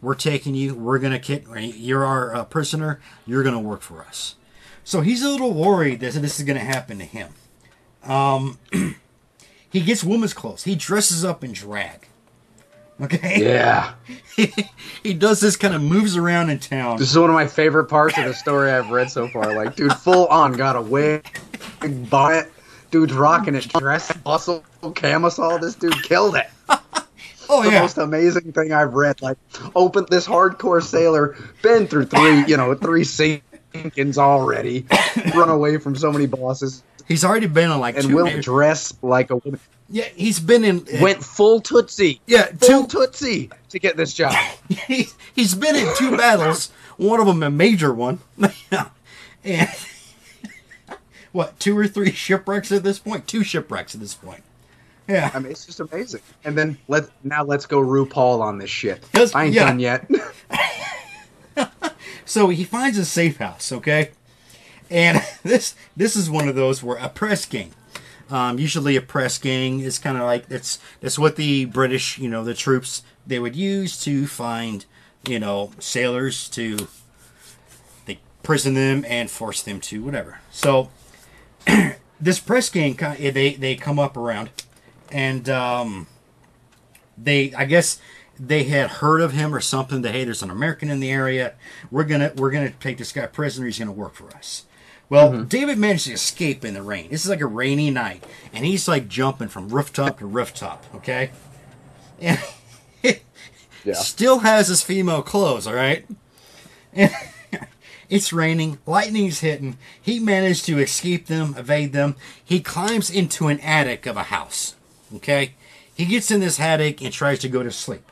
We're taking you. We're gonna kid. You're our uh, prisoner. You're gonna work for us." So he's a little worried that this is gonna happen to him. Um, he gets woman's clothes. He dresses up in drag. Okay. Yeah. he does this kind of moves around in town. This is one of my favorite parts of the story I've read so far. Like, dude, full on got a wig, bonnet. Dude's rocking his dress, muscle, camisole. This dude killed it. oh the yeah. most amazing thing I've read. Like, open this hardcore sailor, been through three, you know, three sinkings already, run away from so many bosses, He's already been on like and two. will dress like a woman. yeah, he's been in. Uh, Went full tootsie, yeah, full two. tootsie to get this job. he, he's been in two battles one of them a major one. and what, two or three shipwrecks at this point? Two shipwrecks at this point. Yeah. I mean, it's just amazing. And then let now let's go RuPaul on this shit. Yes, I ain't yeah. done yet. So he finds a safe house, okay? And this this is one of those where a press gang. Um, usually a press gang is kind of like that's that's what the British, you know, the troops they would use to find, you know, sailors to they prison them and force them to whatever. So this press gang they they come up around and um, they I guess they had heard of him or something that hey there's an American in the area. We're gonna we're gonna take this guy prisoner. He's gonna work for us. Well David managed to escape in the rain. This is like a rainy night and he's like jumping from rooftop to rooftop okay? And Yeah. still has his female clothes all right It's raining, lightning's hitting. He managed to escape them, evade them. He climbs into an attic of a house. Okay? He gets in this attic and tries to go to sleep.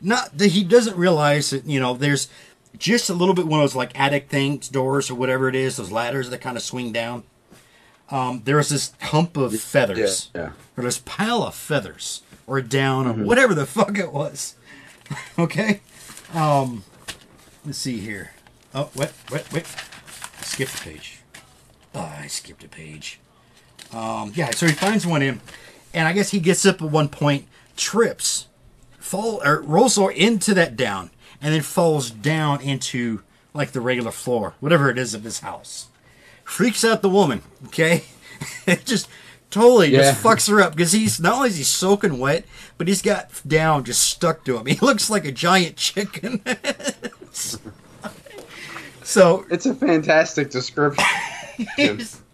Not that he doesn't realize that, you know, there's just a little bit one of those like attic things, doors or whatever it is, those ladders that kind of swing down. Um, there's this hump of feathers. yeah. Or this pile of feathers. Or down, or whatever the fuck it was. okay? Um, let's see here. Oh, wait, wait, wait. Skip the page. Oh, I skipped a page. Um, yeah, so he finds one in, and I guess he gets up at one point, trips, fall or rolls or into that down, and then falls down into like the regular floor, whatever it is of his house. Freaks out the woman. Okay, it just totally Yeah. just fucks her up because he's not only is he soaking wet, but he's got down just stuck to him. He looks like a giant chicken. so It's a fantastic description.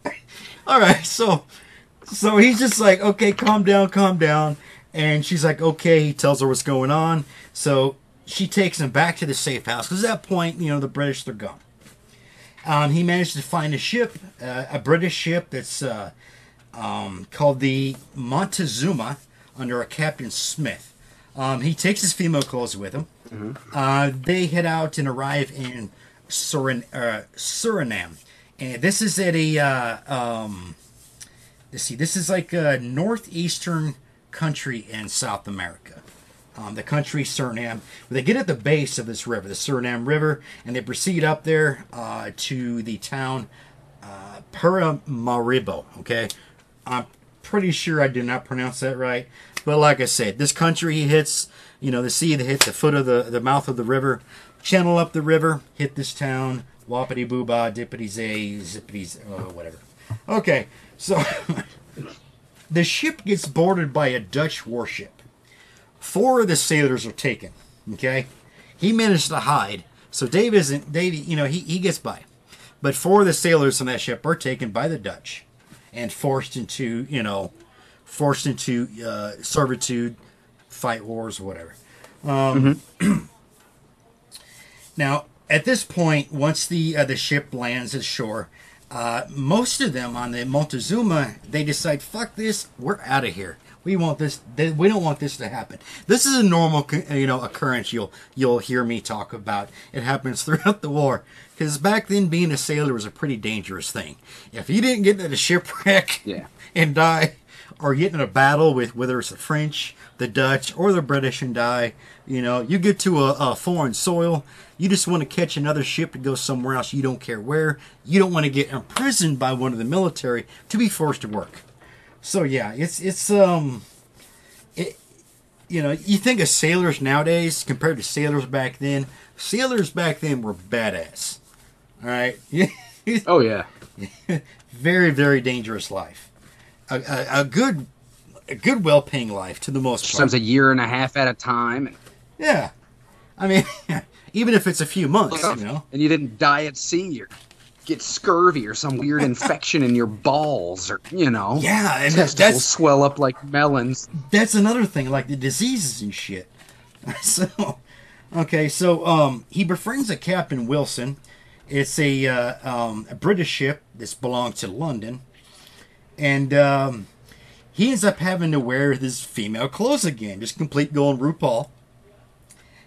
All right, so so he's just like, okay, calm down, calm down, and she's like, okay. He tells her what's going on, so she takes him back to the safe house because at that point, you know, the British they're gone. Um, he managed to find a ship, uh, a British ship that's uh, um, called the Montezuma under a Captain Smith. Um, he takes his female clothes with him. Uh, they head out and arrive in Surin- uh, Suriname. And this is at a, uh, um, let's see, this is like a northeastern country in South America. Um, the country Suriname. They get at the base of this river, the Suriname River, and they proceed up there uh, to the town uh, Paramaribo. Okay, I'm pretty sure I did not pronounce that right, but like I said, this country hits, you know, the sea that hits the foot of the the mouth of the river, channel up the river, hit this town, whoppity booba, dippity zay, zippity, oh, whatever. Okay, so the ship gets boarded by a Dutch warship. Four of the sailors are taken. Okay, he managed to hide, so Dave isn't. Dave, you know, he he gets by, but four of the sailors on that ship are taken by the Dutch, and forced into you know, forced into uh, servitude, fight wars, or whatever. Um, now, at this point, once the uh, the ship lands ashore, uh, most of them on the Montezuma they decide, "Fuck this, we're out of here. We want this. th- We don't want this to happen." This is a normal, you know, occurrence. You'll you'll hear me talk about. It happens throughout the war because back then, being a sailor was a pretty dangerous thing. If you didn't get into a shipwreck Yeah. and die, or get in a battle with whether it's the French, the Dutch, or the British and die. You know, you get to a, a foreign soil, you just want to catch another ship to go somewhere else. You don't care where. You don't want to get imprisoned by one of the military to be forced to work. So yeah, it's it's um, it, you know, you think of sailors nowadays compared to sailors back then. Sailors back then were badass. All right, Oh yeah. very very dangerous life. A, a, a good a good well paying life to the most part. Sometimes a year and a half at a time. Yeah, I mean, even if it's a few months, you know. And you didn't die at sea or get scurvy or some weird infection in your balls or you know. Yeah, and Testicles that's swell up like melons. that's another thing, like the diseases and shit. So, okay, so um, he befriends a Captain Wilson. It's a, uh, um, a British ship that's belonged to London, and um, he ends up having to wear his female clothes again, just complete going RuPaul.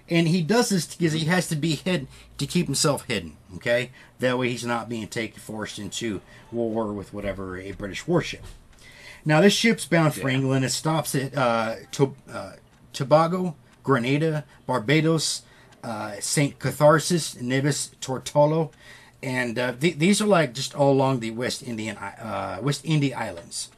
And he does this because he has to be hidden to keep himself hidden. Okay, that way he's not being taken forced into war with whatever a British warship. Now this ship's bound for Yeah. England. It stops at uh, to, uh, Tobago, Grenada, Barbados, uh, Saint Catharsis, Nevis, Tortola, and uh, th- these are like just all along the West Indian uh, West India Islands.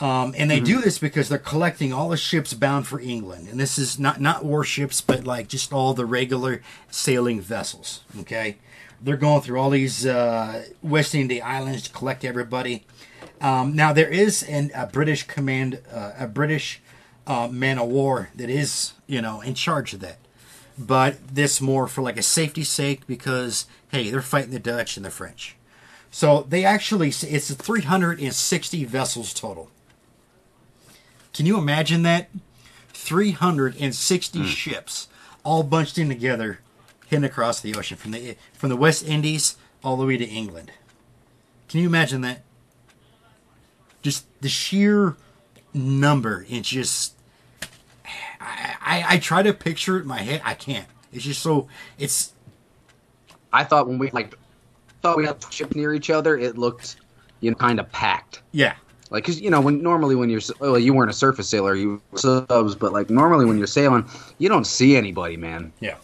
Um, and they do this because they're collecting all the ships bound for England, and this is not not warships, but like just all the regular sailing vessels. Okay, they're going through all these uh, West India islands to collect everybody. Um, now there is an, a British command, uh, a British uh, man of war that is you know in charge of that, but this more for like a safety sake because hey they're fighting the Dutch and the French, so they actually it's 360 vessels total. Can you imagine that? 360 hmm. ships all bunched in together, heading across the ocean from the from the West Indies all the way to England. Can you imagine that? Just the sheer number. It's just I, I, I try to picture it in my head. I can't. It's just so it's I thought when we like thought we had ship near each other, it looked you know kind of packed. yeah. Like, cause you know, when normally when you're well, you weren't a surface sailor, you subs, but like normally when you're sailing, you don't see anybody, man. Yeah.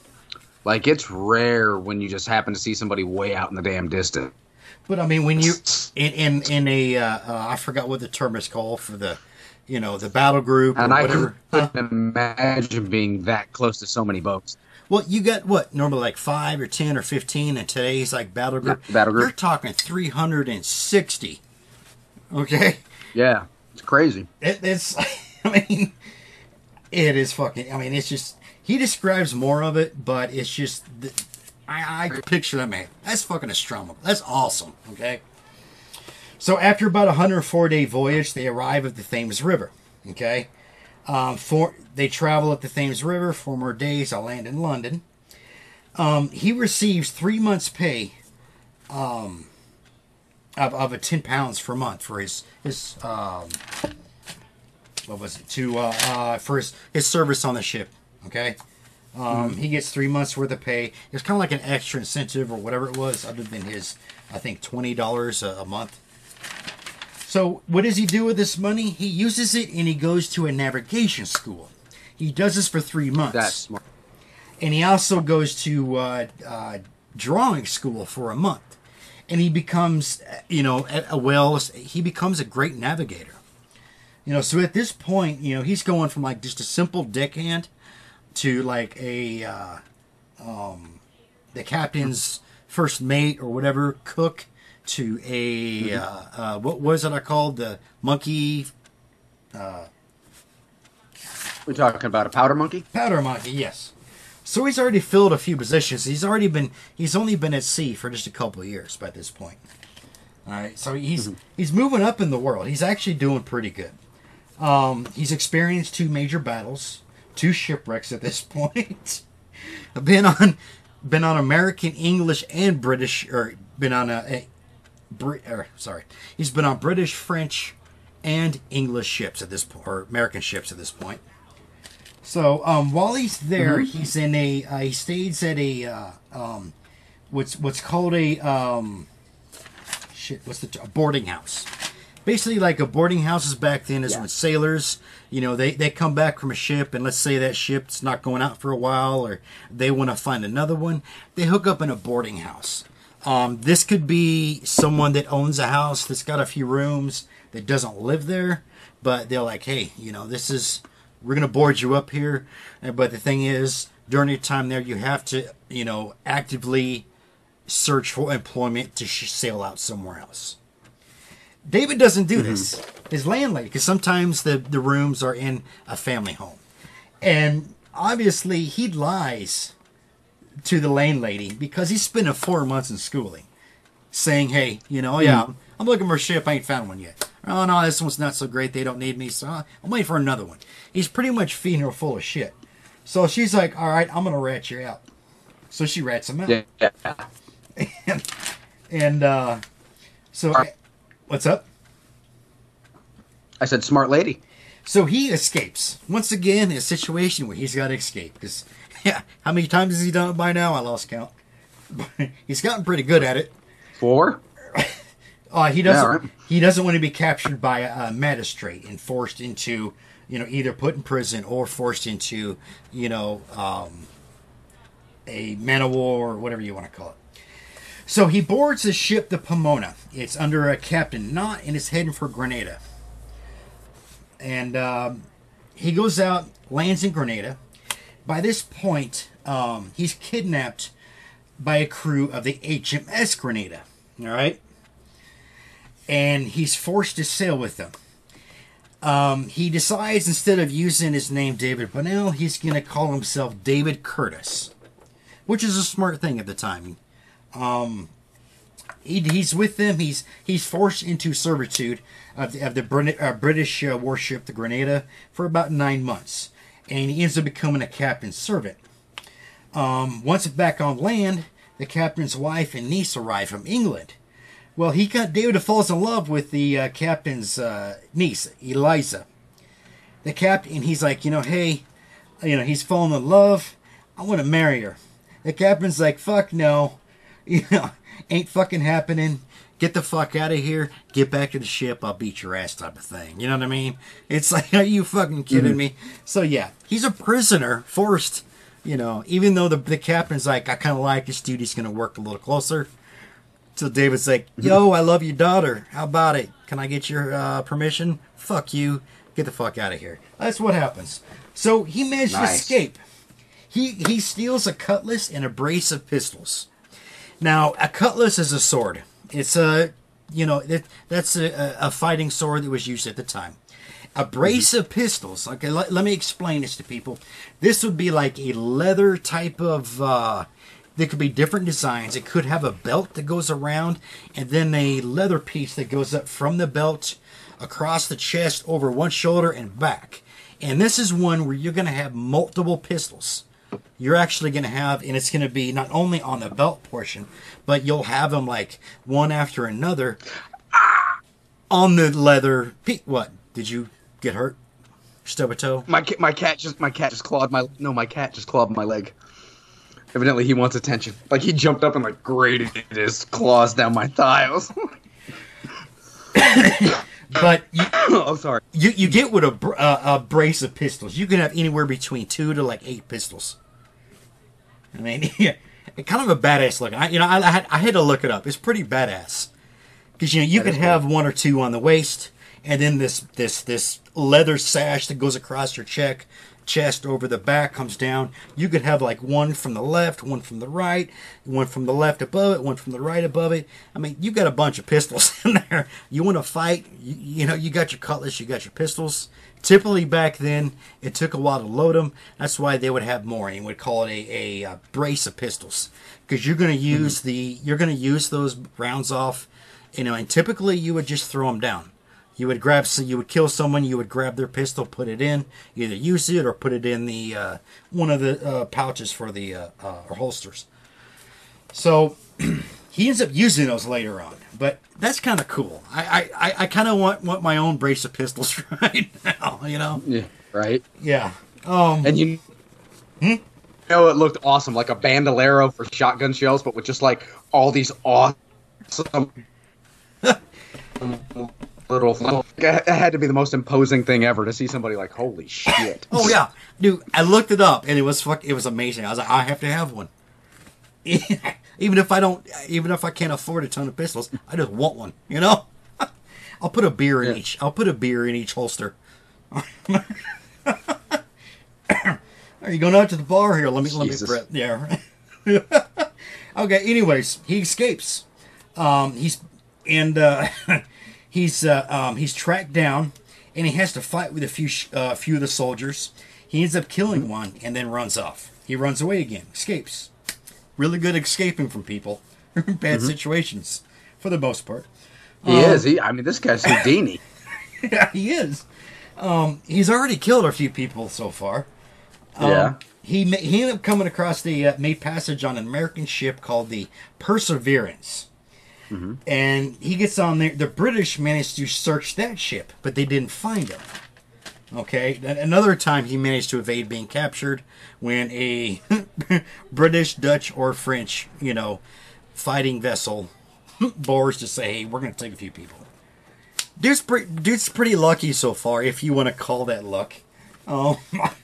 Like it's rare when you just happen to see somebody way out in the damn distance. But I mean, when you in in, in a uh, uh, I forgot what the term is called for the, you know, the battle group or And I whatever. Huh? couldn't imagine being that close to so many boats. Well, you got what normally like five or ten or fifteen, and today's like battle group. Battle group. You're talking three hundred and sixty. Okay, Yeah, it's crazy. it, it's. I mean, it is fucking. I mean, it's just he describes more of it, but it's just. I, I picture that man. That's fucking astronomical. That's awesome. Okay. So after about a 104 day voyage, they arrive at the Thames River. Okay. Um, for they travel at the Thames River four more days. I'll land in London. Um, he receives three months' pay um, of, of a ten pounds per month for his his um, what was it to uh, uh, for his, his service on the ship. Okay, um, he gets three months worth of pay. It's kind of like an extra incentive or whatever it was, other than his I think twenty dollars a a month. So what does he do with this money? He uses it and he goes to a navigation school. He does this for three months That's smart. and he also goes to uh, uh, drawing school for a month and he becomes you know a, a well he becomes a great navigator you know so at this point you know he's going from like just a simple deckhand to like a uh, um, the captain's first mate or whatever cook to a uh, uh, what was it I called the monkey We're talking about a powder monkey. Powder monkey, yes. So he's already filled a few positions. He's already been he's only been at sea for just a couple of years by this point. All right, so he's he's moving up in the world. He's actually doing pretty good. Um, he's experienced two major battles, two shipwrecks at this point. been on been on American, English, and British, or been on a, a Brit, or sorry, he's been on British, French, and English ships at this point, or American ships at this point. So um, while he's there, he's in a uh, he stays at a uh, um, what's what's called a um, shit. What's the t- a boarding house? Basically, like a boarding houses back then is Yeah. when sailors, you know, they they come back from a ship, and let's say that ship's not going out for a while, or they want to find another one, they hook up in a boarding house. Um, this could be someone that owns a house that's got a few rooms that doesn't live there, but they're like, hey, you know, this is we're gonna board you up here. But the thing is, during your time there, you have to, you know, actively search for employment to sh- sail out somewhere else. David doesn't do this. His landlady, because sometimes the the rooms are in a family home, and obviously he lies to the landlady because he's spending four months in schooling, saying, "Hey, you know, yeah, I'm looking for a ship. I ain't found one yet. Oh no, this one's not so great. They don't need me, so I'm waiting for another one." He's pretty much feeding her full of shit. So she's like, "All right, I'm gonna rat you out." So she rats him out, Yeah. and, and uh, so what's up? I said smart lady. So he escapes once again. A situation where he's got to escape because Yeah, how many times has he done it by now? I lost count. He's gotten pretty good at it. Four? Uh, he doesn't. Yeah, right. He doesn't want to be captured by a, a magistrate and forced into, you know, either put in prison or forced into, you know, um, a man of war or whatever you want to call it. So he boards the ship, the Pomona. It's under a Captain Knott and it's heading for Grenada. And um, he goes out, lands in Grenada. By this point, um, he's kidnapped by a crew of the HMS Grenada. All right and he's forced to sail with them. Um, he decides instead of using his name David Bunnell, he's going to call himself David Curtis, which is a smart thing at the time. Um, he, he's with them. He's he's forced into servitude of the, of the Brit- uh, British uh, warship, the Grenada, for about nine months, and he ends up becoming a captain's servant. Um, once back on land, the captain's wife and niece arrive from England. Well, he got David falls in love with the uh, captain's uh, niece, Eliza. The captain, he's like, you know, hey, you know, he's fallen in love. I want to marry her. The captain's like, fuck no, you know, ain't fucking happening. Get the fuck out of here. Get back to the ship. I'll beat your ass, type of thing. You know what I mean? It's like, are you fucking kidding me? So yeah, he's a prisoner, forced. You know, even though the the captain's like, I kind of like this dude. He's gonna work a little closer. So David's like, "Yo, I love your daughter. How about it? Can I get your uh, permission? Fuck you. Get the fuck out of here." That's what happens. So he managed to escape. He he steals a cutlass and a brace of pistols. Now, a cutlass is a sword. It's a you know that that's a, a fighting sword that was used at the time. A brace of pistols. Okay, let, let me explain this to people. This would be like a leather type of. Uh, there could be different designs. It could have a belt that goes around, and then a leather piece that goes up from the belt across the chest, over one shoulder, and back. And this is one where you're going to have multiple pistols. You're actually going to have, and it's going to be not only on the belt portion, but you'll have them like one after another on the leather. Pe- what? Did you get hurt? Stub a toe? My my cat just my cat just clawed my no my cat just clawed my leg. Evidently he wants attention. Like he jumped up and like grated his claws down my thigh. I was But you, oh sorry. you, you get with a, uh, a brace of pistols. You can have anywhere between two to like eight pistols. I mean, yeah, kind of a badass look. I, you know, I, I, had, I had to look it up. It's pretty badass because you know you That could have one or two on the waist, and then this this this leather sash that goes across your check chest over the back comes down. You could have like one from the left, one from the right, one from the left above it, one from the right above it. I mean, you got a bunch of pistols in there. You want to fight? You, you know, you got your cutlass, you got your pistols. Typically back then, it took a while to load them. That's why they would have more, and would call it a, a, uh brace of pistols because you're going to use the you're going to use those rounds off. You know, and typically you would just throw them down. You would grab, so you would kill someone. You would grab their pistol, put it in, either use it or put it in the uh, one of the uh, pouches for the uh, uh, or holsters. So he ends up using those later on, but that's kind of cool. I I, I, kind of want want my own brace of pistols right now. You know? Yeah. Right. Yeah. Um. And you Hmm? know it looked awesome, like a bandolero for shotgun shells, but with just like all these awesome little. It had to be the most imposing thing ever to see somebody like, holy shit. Oh yeah, dude. I looked it up and it was fuck. It was amazing. I was like, I have to have one. even if I don't, even if I can't afford a ton of pistols, I just want one. You know. I'll put a beer in Yeah. each. I'll put a beer in each holster. Are you going out to the bar here? Let me let me Jesus. prep. Yeah. okay. Anyways, he escapes. Um, he's and uh, he's uh, um, he's tracked down, and he has to fight with a few sh- uh, few of the soldiers. He ends up killing one, and then runs off. He runs away again. Escapes. Really good escaping from people, bad situations, for the most part. He is. He. I mean, this guy's Houdini. Yeah, he is. Um, he's already killed a few people so far. yeah. He he ended up coming across the uh, made passage on an American ship called the Perseverance, and he gets on there. The British managed to search that ship, but they didn't find him. Okay, another time he managed to evade being captured when a British, Dutch, or French, you know, fighting vessel bores to say, "Hey, we're going to take a few people." Dude's pretty, dude's pretty lucky so far, if you want to call that luck. Um,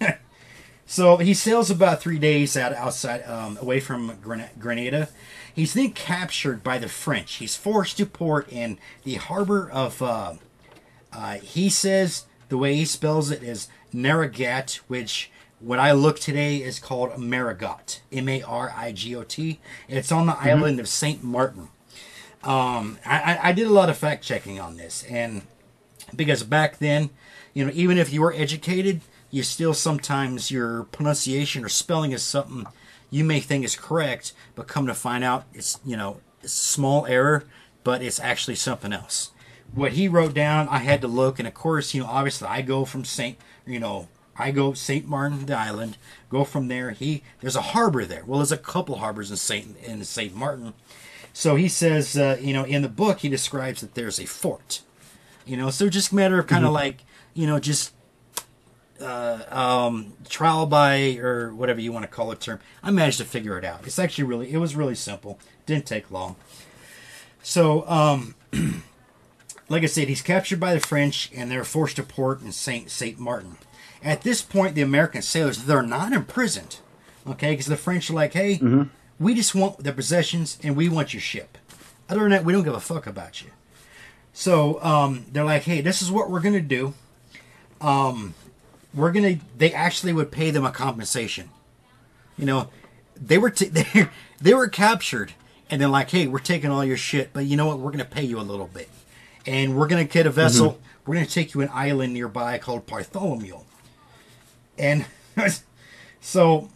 so he sails about three days out outside, um, away from Gren- Grenada. He's then captured by the French. He's forced to port in the harbor of. Uh, uh, he says the way he spells it is Naragat, which what I look today is called Marigot, M A R I G O T. It's on the island of Saint Martin. Um, I, I did a lot of fact checking on this, and because back then, you know, even if you were educated, you still sometimes your pronunciation or spelling is something you may think is correct, but come to find out it's you know it's small error, but it's actually something else. What he wrote down, I had to look, and of course, you know, obviously, I go from Saint, you know, I go Saint Martin the island, go from there. He there's a harbor there. Well, there's a couple harbors in Saint in Saint Martin. So he says, uh, you know, in the book he describes that there's a fort. You know, so just a matter of kind of like, you know, just uh, um, trial by or whatever you want to call it term. I managed to figure it out. It's actually really, it was really simple. Didn't take long. So, um, like I said, he's captured by the French and they're forced to port in Saint Saint Martin. At this point, the American sailors they're not imprisoned, okay? Because the French are like, hey, we just want the possessions and we want your ship. Other than that, we don't give a fuck about you. So um, they're like, hey, this is what we're gonna do. Um, we're gonna. They actually would pay them a compensation. You know, they were t- they they were captured, and they're like, hey, we're taking all your shit, but you know what? We're gonna pay you a little bit, and we're gonna get a vessel. We're gonna take you an island nearby called Bartholomew, and so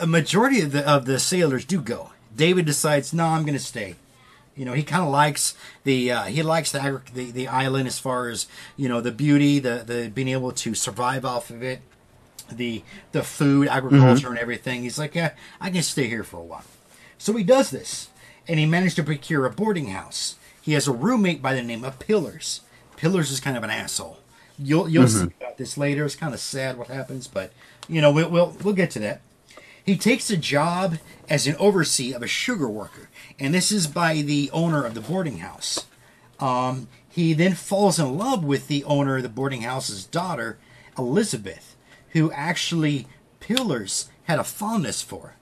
a majority of the of the sailors do go. David decides, no, I'm going to stay. You know, he kind of likes the uh, he likes the, agri- the the island as far as you know the beauty, the the being able to survive off of it, the the food, agriculture, and everything. He's like, yeah, I can stay here for a while. So he does this, and he managed to procure a boarding house. He has a roommate by the name of Pillars. Pillars is kind of an asshole. You'll you'll see about this later. It's kind of sad what happens, but you know we'll we'll, we'll get to that. He takes a job as an overseer of a sugar worker, and this is by the owner of the boarding house. Um, he then falls in love with the owner of the boarding house's daughter, Elizabeth, who actually Pillars had a fondness for.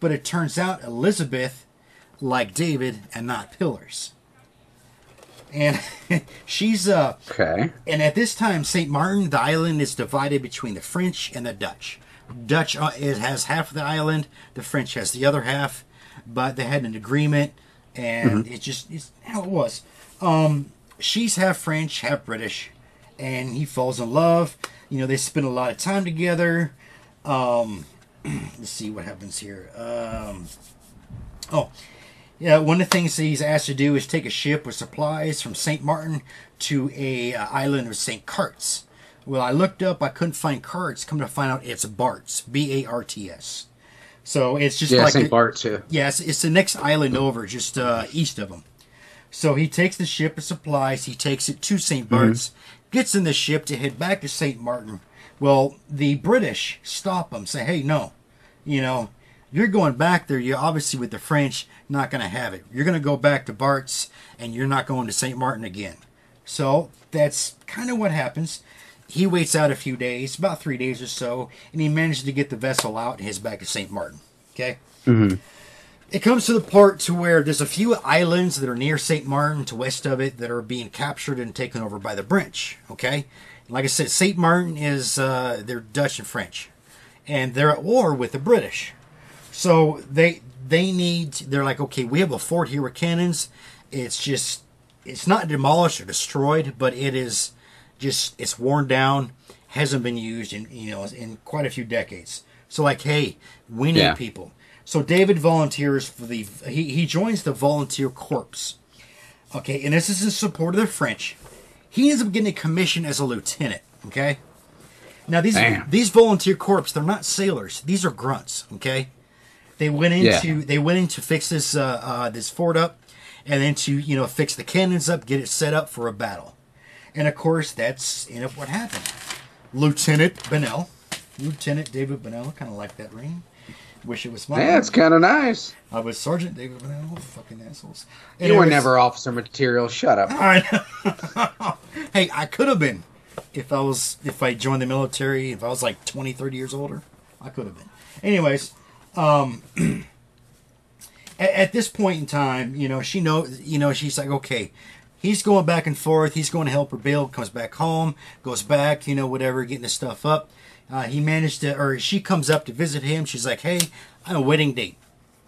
But it turns out Elizabeth liked David and not Pillars. And she's uh Okay. and at this time, St. Martin, the island is divided between the French and the Dutch. Dutch uh, it has half of the island, the French has the other half, but they had an agreement, and it just it's how it was. Um, she's half French, half British, and he falls in love. You know, they spend a lot of time together. Um, let's see what happens here. Um, oh, yeah, one of the things that he's asked to do is take a ship with supplies from St. Martin to a uh, island of St. Carts. Well, I looked up, I couldn't find Carts. Come to find out, it's Barts, B A R T S. So it's just Yeah, like St. a- Bart too. Yes, it's the next island over, just uh, east of him. So he takes the ship of supplies. He takes it to St. Bart's, gets in the ship to head back to St. Martin. Well, the British stop him, say, "Hey, no, you know, you're going back there. You're obviously with the French, not going to have it. You're going to go back to Bart's, and you're not going to St. Martin again." So that's kind of what happens. He waits out a few days, about three days or so, and he manages to get the vessel out and heads back to St. Martin. Okay. It comes to the part to where there's a few islands that are near St. Martin to west of it that are being captured and taken over by the French. Okay, like I said, St. Martin is uh, they're Dutch and French, and they're at war with the British. So they they need they're like okay, we have a fort here with cannons. It's just it's not demolished or destroyed, but it is just it's worn down, hasn't been used in you know in quite a few decades. So like, hey, we need Yeah. people. So David volunteers for the he, he joins the volunteer corps. Okay, and this is in support of the French. He ends up getting a commission as a lieutenant. Okay. Now these Damn. these volunteer corps, they're not sailors. These are grunts. Okay. They went Yeah. into they went in to fix this uh, uh, this fort up, and then to you know fix the cannons up, get it set up for a battle. And of course, that's end know what happened. Lieutenant Bunnell. Lieutenant David Bunnell. Kind of like that ring. Wish it was mine. Yeah, it's kind of nice. I was Sergeant David Bunnell. Fucking assholes. You were never officer material. Shut up. I know. hey, I could have been if I was if I joined the military. If I was like 20, 30 years older, I could have been. Anyways, um, at, at this point in time, you know, she know, you know, she's like, okay, he's going back and forth. He's going to help her build. Comes back home, goes back, you know, whatever, getting his stuff up. Uh, he managed to, or she comes up to visit him. She's like, hey, I have a wedding date.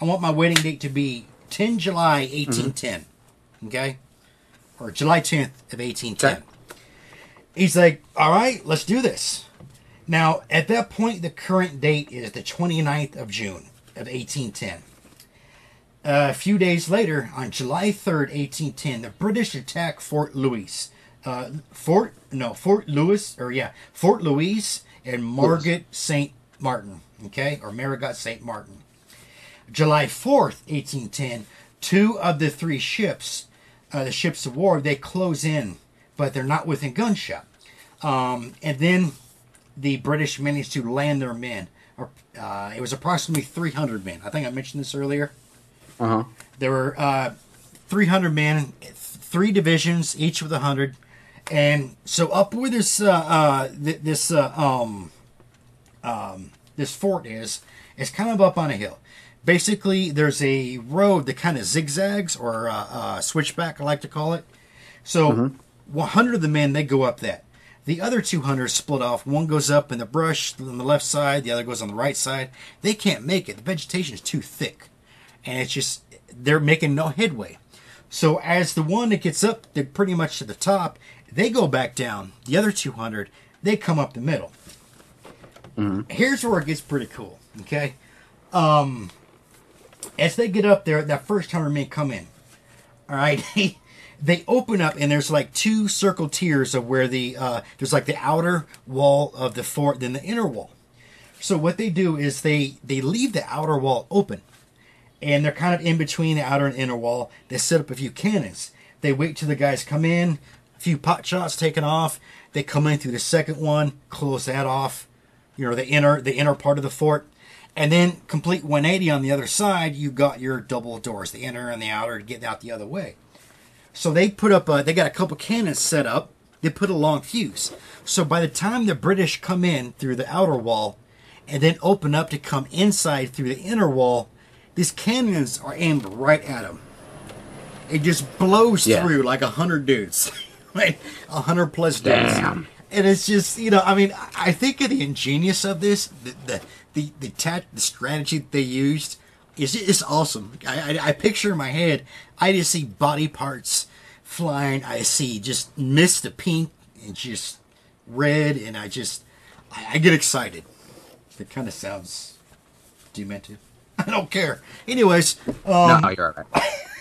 I want my wedding date to be 10 July 1810. Okay? Or July 10th of 1810. Okay. He's like, all right, let's do this. Now, at that point, the current date is the 29th of June of 1810. Uh, a few days later, on July 3rd, 1810, the British attack Fort Louis. Uh, Fort, no, Fort Louis, or yeah, Fort Louis and Margaret St. Martin, okay, or Marigot St. Martin. July 4th, 1810, two of the three ships, uh, the ships of war, they close in, but they're not within gunshot. Um, and then the British managed to land their men. Or, Uh, it was approximately 300 men. I think I mentioned this earlier. Uh huh. There were uh, 300 men, three divisions, each with 100. And so up where this uh, uh, th- this uh, um, um, this fort is, is kind of up on a hill. Basically, there's a road that kind of zigzags or uh, uh, switchback, I like to call it. So 100 of the men they go up that. The other 200 split off. One goes up in the brush on the left side. The other goes on the right side. They can't make it. The vegetation is too thick and it's just they're making no headway. So as the one that gets up, they're pretty much to the top. They go back down. The other 200, they come up the middle. Here's where it gets pretty cool. Okay, um, as they get up there, that first hundred men come in. All right, they open up, and there's like two circle tiers of where the uh, there's like the outer wall of the fort, then the inner wall. So what they do is they they leave the outer wall open and they're kind of in between the outer and inner wall. They set up a few cannons. They wait till the guys come in, a few pot shots taken off. They come in through the second one, close that off. You know the inner the inner part of the fort, and then complete 180 on the other side. You got your double doors, the inner and the outer, to get out the other way. So they put up a, they got a couple cannons set up. They put a long fuse. So by the time the British come in through the outer wall, and then open up to come inside through the inner wall, these cannons are aimed right at them. It just blows Yeah. through like a hundred dudes, like a hundred plus dudes. Damn. And it's just you know, I mean, I- think of the ingenious of this, the the the the, tat, the strategy that they used is is awesome. I, I I picture in my head, I just see body parts flying. I see just mist of pink and just red, and I just I, I get excited. It kind of sounds demented. I don't care. Anyways, um, no, you're all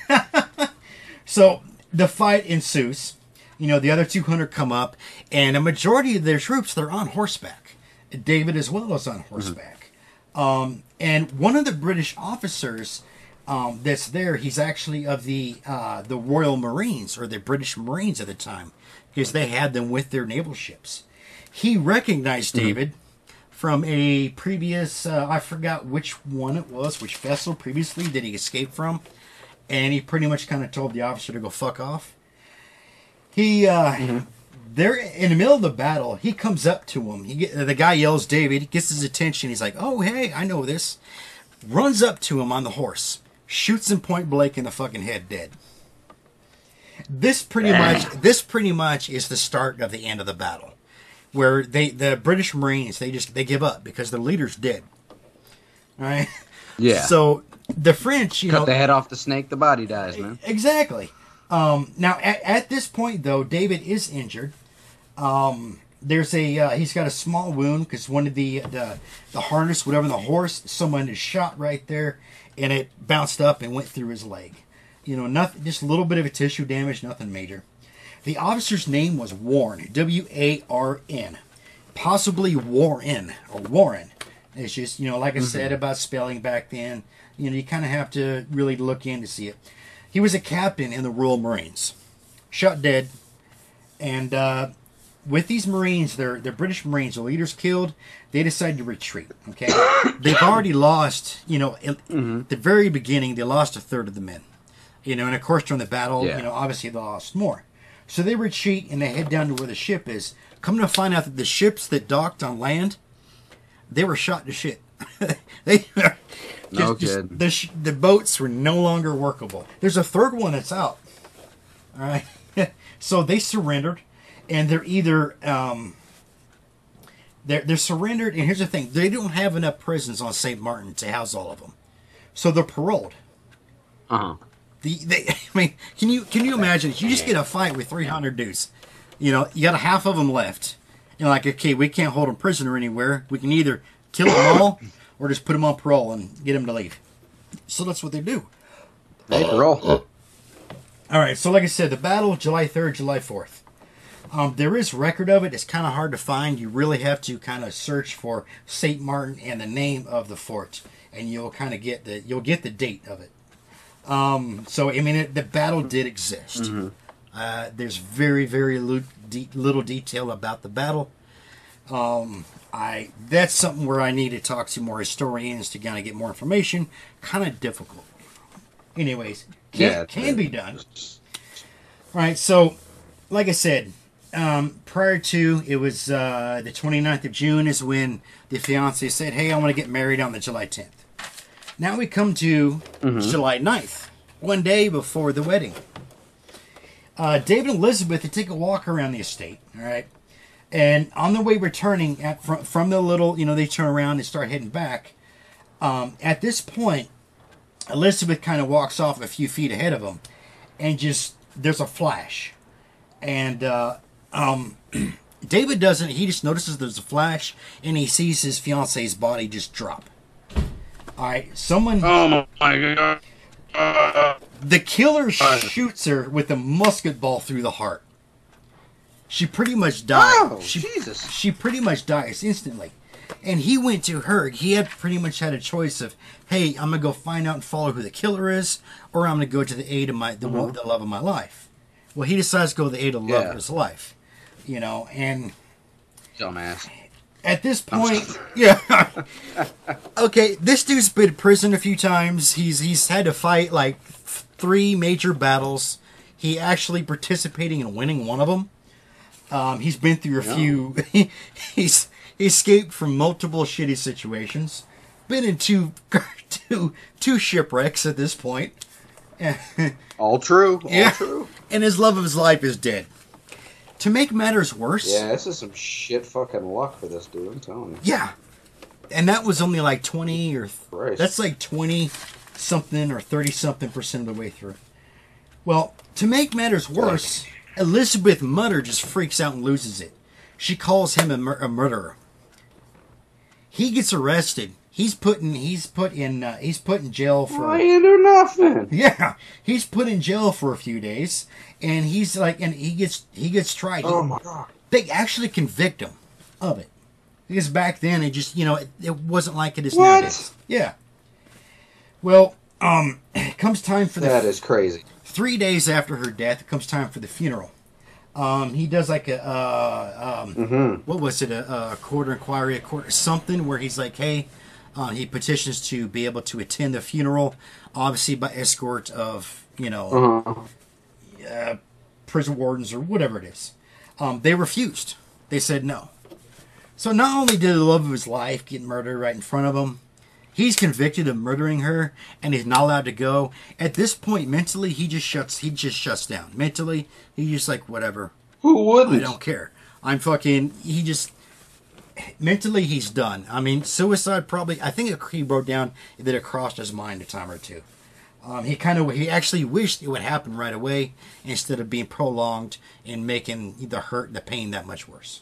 right. so the fight ensues. You know, the other 200 come up, and a majority of their troops, they're on horseback. David as well is on horseback. Um, and one of the British officers um, that's there, he's actually of the uh, the Royal Marines, or the British Marines at the time, because they had them with their naval ships. He recognized David from a previous, uh, I forgot which one it was, which vessel previously that he escaped from and he pretty much kind of told the officer to go fuck off. He, uh, they're in the middle of the battle. He comes up to him. He get, the guy yells, "David!" Gets his attention. He's like, "Oh, hey, I know this." Runs up to him on the horse, shoots him point blank in the fucking head, dead. This pretty much, this pretty much is the start of the end of the battle, where they, the British Marines, they just they give up because the leader's dead. All right. Yeah. So the French, you Cut know, the head off the snake, the body dies, man. Exactly. Um, now, at, at this point, though, David is injured. Um, there's a uh, he's got a small wound because one of the, the the harness, whatever the horse, someone is shot right there, and it bounced up and went through his leg. You know, nothing, just a little bit of a tissue damage, nothing major. The officer's name was Warren, W A R N, possibly Warren or Warren. It's just you know, like I said about spelling back then. You know, you kind of have to really look in to see it. He was a captain in the Royal Marines, shot dead, and uh, with these Marines, they're they're British Marines. The leader's killed. They decide to retreat. Okay, they've already lost. You know, at mm-hmm. the very beginning, they lost a third of the men. You know, and of course during the battle, Yeah. you know, obviously they lost more. So they retreat and they head down to where the ship is. Come to find out that the ships that docked on land, they were shot to shit. they No kidding. the sh- the boats were no longer workable. There's a third one that's out. All right, so they surrendered, and they're either um, they're they're surrendered. And here's the thing: they don't have enough prisons on Saint Martin to house all of them, so they're paroled. Uh huh. The, they, I mean, can you can you imagine? You just get a fight with 300 dudes. You know, you got a half of them left. You're like, okay, we can't hold them prisoner anywhere. We can either kill them all or just put them on parole and get them to leave. So that's what they do. Hey, roll. All right. So like I said, the battle July 3rd, July 4th. Um, there is record of it. It's kind of hard to find. You really have to kind of search for Saint Martin and the name of the fort, and you'll kind of get the you'll get the date of it. Um, so I mean, it, the battle did exist. Uh, there's very very de- little detail about the battle. Um, I that's something where I need to talk to more historians to kind of get more information. Kind of difficult. Anyways, can, Yeah, can be done. All right, so like I said, um, prior to it was uh, the 29th of June is when the fiance said, "Hey, I want to get married on the July 10th." Now we come to July 9th, one day before the wedding. Uh, David and Elizabeth they take a walk around the estate. All right, and on their way returning at from, from the little, you know, they turn around and start heading back. Um, at this point, Elizabeth kind of walks off a few feet ahead of them, and just there's a flash, and uh, um, David doesn't. He just notices there's a flash, and he sees his fiance's body just drop. All right, someone. Oh my god. The killer shoots her with a musket ball through the heart. She pretty much dies. Oh, she, Jesus. She pretty much dies instantly. And he went to her. He had pretty much had a choice of, hey, I'm gonna go find out and follow who the killer is, or I'm gonna go to the aid of my the, one the love of my life. Well, he decides to go to the aid of the love Yeah. of his life. You know, and Dumbass. at this point, yeah. okay, this dude's been in prison a few times. He's he's had to fight like th- three major battles. He actually participating in winning one of them. Um, he's been through a few. he's he escaped from multiple shitty situations. Been in two two two shipwrecks at this point. All true. All Yeah. true. And his love of his life is dead. To make matters worse, Yeah, this is some shit fucking luck for this dude. I'm telling you. Yeah. And that was only like 20 or Christ. that's like 20 something or 30 something percent of the way through. Well, to make matters worse, Elizabeth Mutter just freaks out and loses it. She calls him a, mur- a murderer. He gets arrested. He's put in he's put in uh, he's put in jail for I ain't do nothing. yeah, he's put in jail for a few days and he's like and he gets he gets tried. Oh my god. they actually convict him of it because back then it just you know it, it wasn't like it is What? nowadays. Yeah. Well, um, it comes time for the That is crazy. three days after her death. It comes time for the funeral. Um, he does like a uh, um, Mm-hmm. what was it a, a court inquiry, a quarter something where he's like, hey, uh, he petitions to be able to attend the funeral, obviously by escort of you know Uh-huh. uh, prison wardens or whatever it is. Um, they refused. They said no. So not only did the love of his life get murdered right in front of him, he's convicted of murdering her, and he's not allowed to go. At this point, mentally, he just shuts. He just shuts down. Mentally, he's just like whatever. Who wouldn't? I don't care. I'm fucking. He just mentally he's done. I mean, suicide probably. I think he wrote down that it crossed his mind a time or two. Um, he kind of he actually wished it would happen right away instead of being prolonged and making the hurt, the pain that much worse.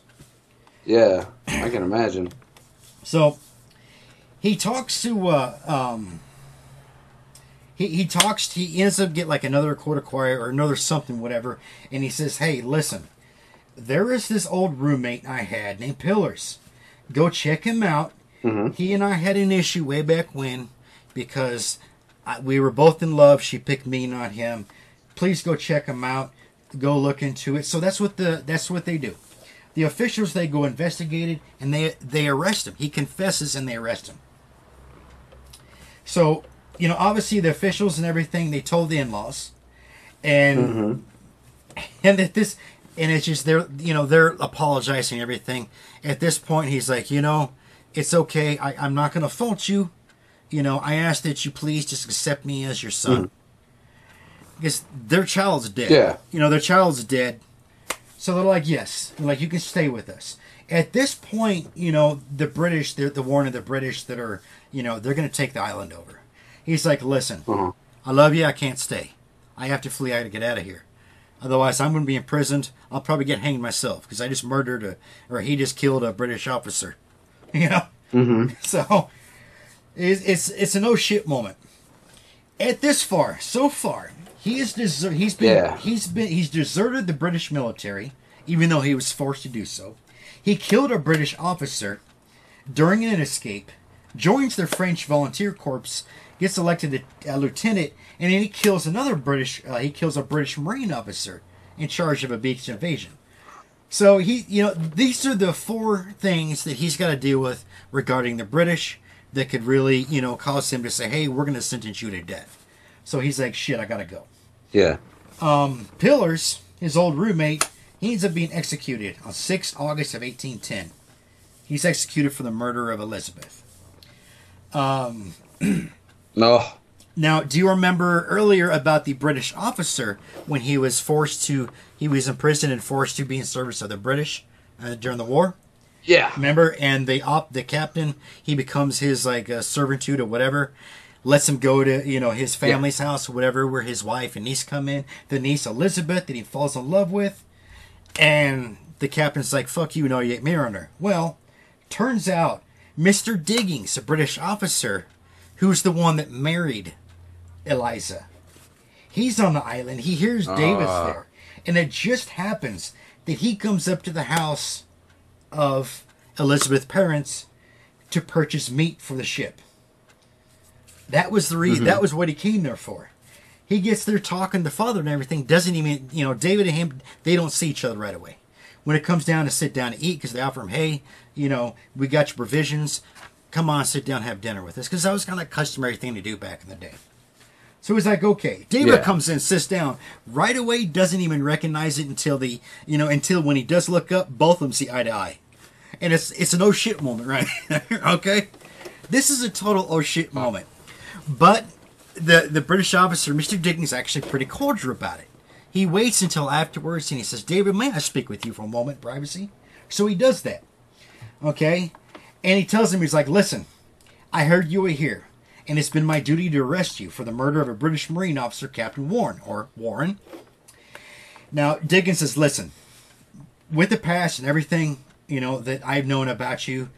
Yeah, I can imagine. So he talks to uh, um, he he talks he ends up get like another quarter choir or another something whatever, and he says, "Hey, listen, there is this old roommate I had named Pillars. Go check him out. He and I had an issue way back when because I, we were both in love. She picked me, not him. Please go check him out. Go look into it. So that's what the that's what they do. The officials they go investigate it and they they arrest him. He confesses and they arrest him. So you know, obviously the officials and everything they told the in-laws, and Mm-hmm. and that this and it's just they're you know they're apologizing everything. At this point, he's like, you know, it's okay. I, I'm not gonna fault you. You know, I ask that you please just accept me as your son. Because their child's dead. Yeah. You know, their child's dead. So they're like, yes. They're like, you can stay with us. At this point, you know, the British, the, the warning of the British that are, you know, they're going to take the island over. He's like, listen, Uh-huh. I love you. I can't stay. I have to flee. I got to get out of here. Otherwise, I'm going to be imprisoned. I'll probably get hanged myself because I just murdered a, or he just killed a British officer. You know? Mm-hmm. So, it's, it's, it's a no shit moment. At this far, so far, he is deser- he's been Yeah. he's been he's deserted the British military, even though he was forced to do so. He killed a British officer during an escape, joins the French Volunteer Corps, gets elected a, a lieutenant, and then he kills another British. Uh, he kills a British Marine officer in charge of a beach invasion. So he, you know, these are the four things that he's got to deal with regarding the British that could really, you know, cause him to say, "Hey, we're going to sentence you to death." So he's like, "Shit, I got to go." Yeah. Pillars, his old roommate, he ends up being executed on 6 August of 1810. He's executed for the murder of Elizabeth. No. Now, do you remember earlier about the British officer when he was forced to, he was imprisoned and forced to be in service of the British uh, during the war? Yeah. Remember? And the op, the captain, he becomes his like uh, servitude or whatever. Lets him go to you know his family's house or whatever, where his wife and niece come in. The niece Elizabeth that he falls in love with, and the captain's like, "Fuck you, no, you ain't marrying her." Well, turns out Mister Diggings, a British officer, who's the one that married Eliza, he's on the island. He hears David's Ah. there, and it just happens that he comes up to the house of Elizabeth's parents to purchase meat for the ship. That was the reason. That was what he came there for. He gets there talking to father and everything. Doesn't even, you know, David and him, they don't see each other right away. When it comes down to sit down to eat, because they offer him, hey, you know, we got your provisions. Come on, sit down, have dinner with us. Because that was kind of a customary thing to do back in the day. So he's like, okay. David Yeah. comes in, sits down right away, doesn't even recognize it until the, you know, until when he does look up, both of them see eye to eye, and it's it's an oh shit moment, right? okay, this is a total oh shit moment, but the the British officer, Mister Dickens, is actually pretty cordial about it. He waits until afterwards and he says, David, may I speak with you for a moment, privacy? So he does that, okay, and he tells him, he's like, listen, I heard you were here and it's been my duty to arrest you for the murder of a British Marine officer, Captain Warren, or Warren. Now, Dickens says, listen, with the past and everything, you know, that I've known about you,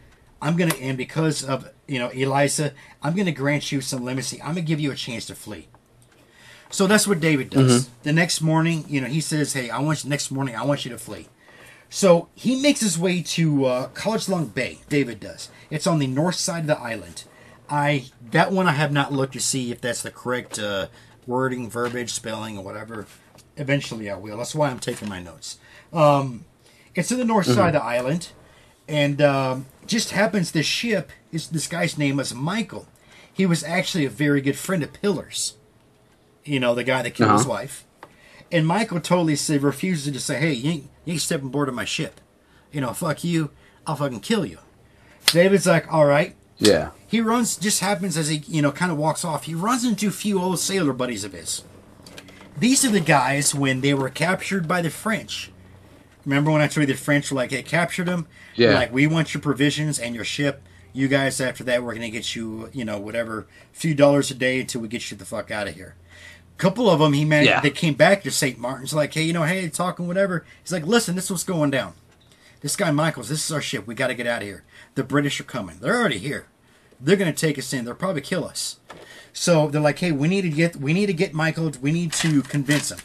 I'm going to, and because of, you know, Eliza, I'm going to grant you some leniency. I'm going to give you a chance to flee. So that's what David does. Mm-hmm. The next morning, you know, he says, hey, I want you, next morning, I want you to flee. So he makes his way to uh, College Long Bay. David does. It's on the north side of the island. I that one I have not looked to see if that's the correct uh, wording, verbiage, spelling, or whatever. Eventually, I will. That's why I'm taking my notes. Um, it's in the north side of the island, and um, just happens this ship is this guy's name is Michael. He was actually a very good friend of Pillars. You know, the guy that killed his Uh-huh. wife. And Michael totally said, refuses to say, hey, you ain't, you ain't stepping aboard of my ship. You know, fuck you. I'll fucking kill you. David's like, all right. Yeah. He runs, just happens as he, you know, kind of walks off, he runs into a few old sailor buddies of his. These are the guys when they were captured by the French. Remember when I told you the French were like, they captured them? Yeah. Like, we want your provisions and your ship. You guys, after that, we're going to get you, you know, whatever, few dollars a day until we get you the fuck out of here. Couple of them, he managed, Yeah. they came back to St. Martin's, like, hey, you know, hey, talking, whatever. He's like, listen, this is what's going down. This guy Michaels, this is our ship. We got to get out of here. The British are coming. They're already here. They're going to take us in. They'll probably kill us. So they're like, hey, we need to get we need to get Michael. We need to convince him.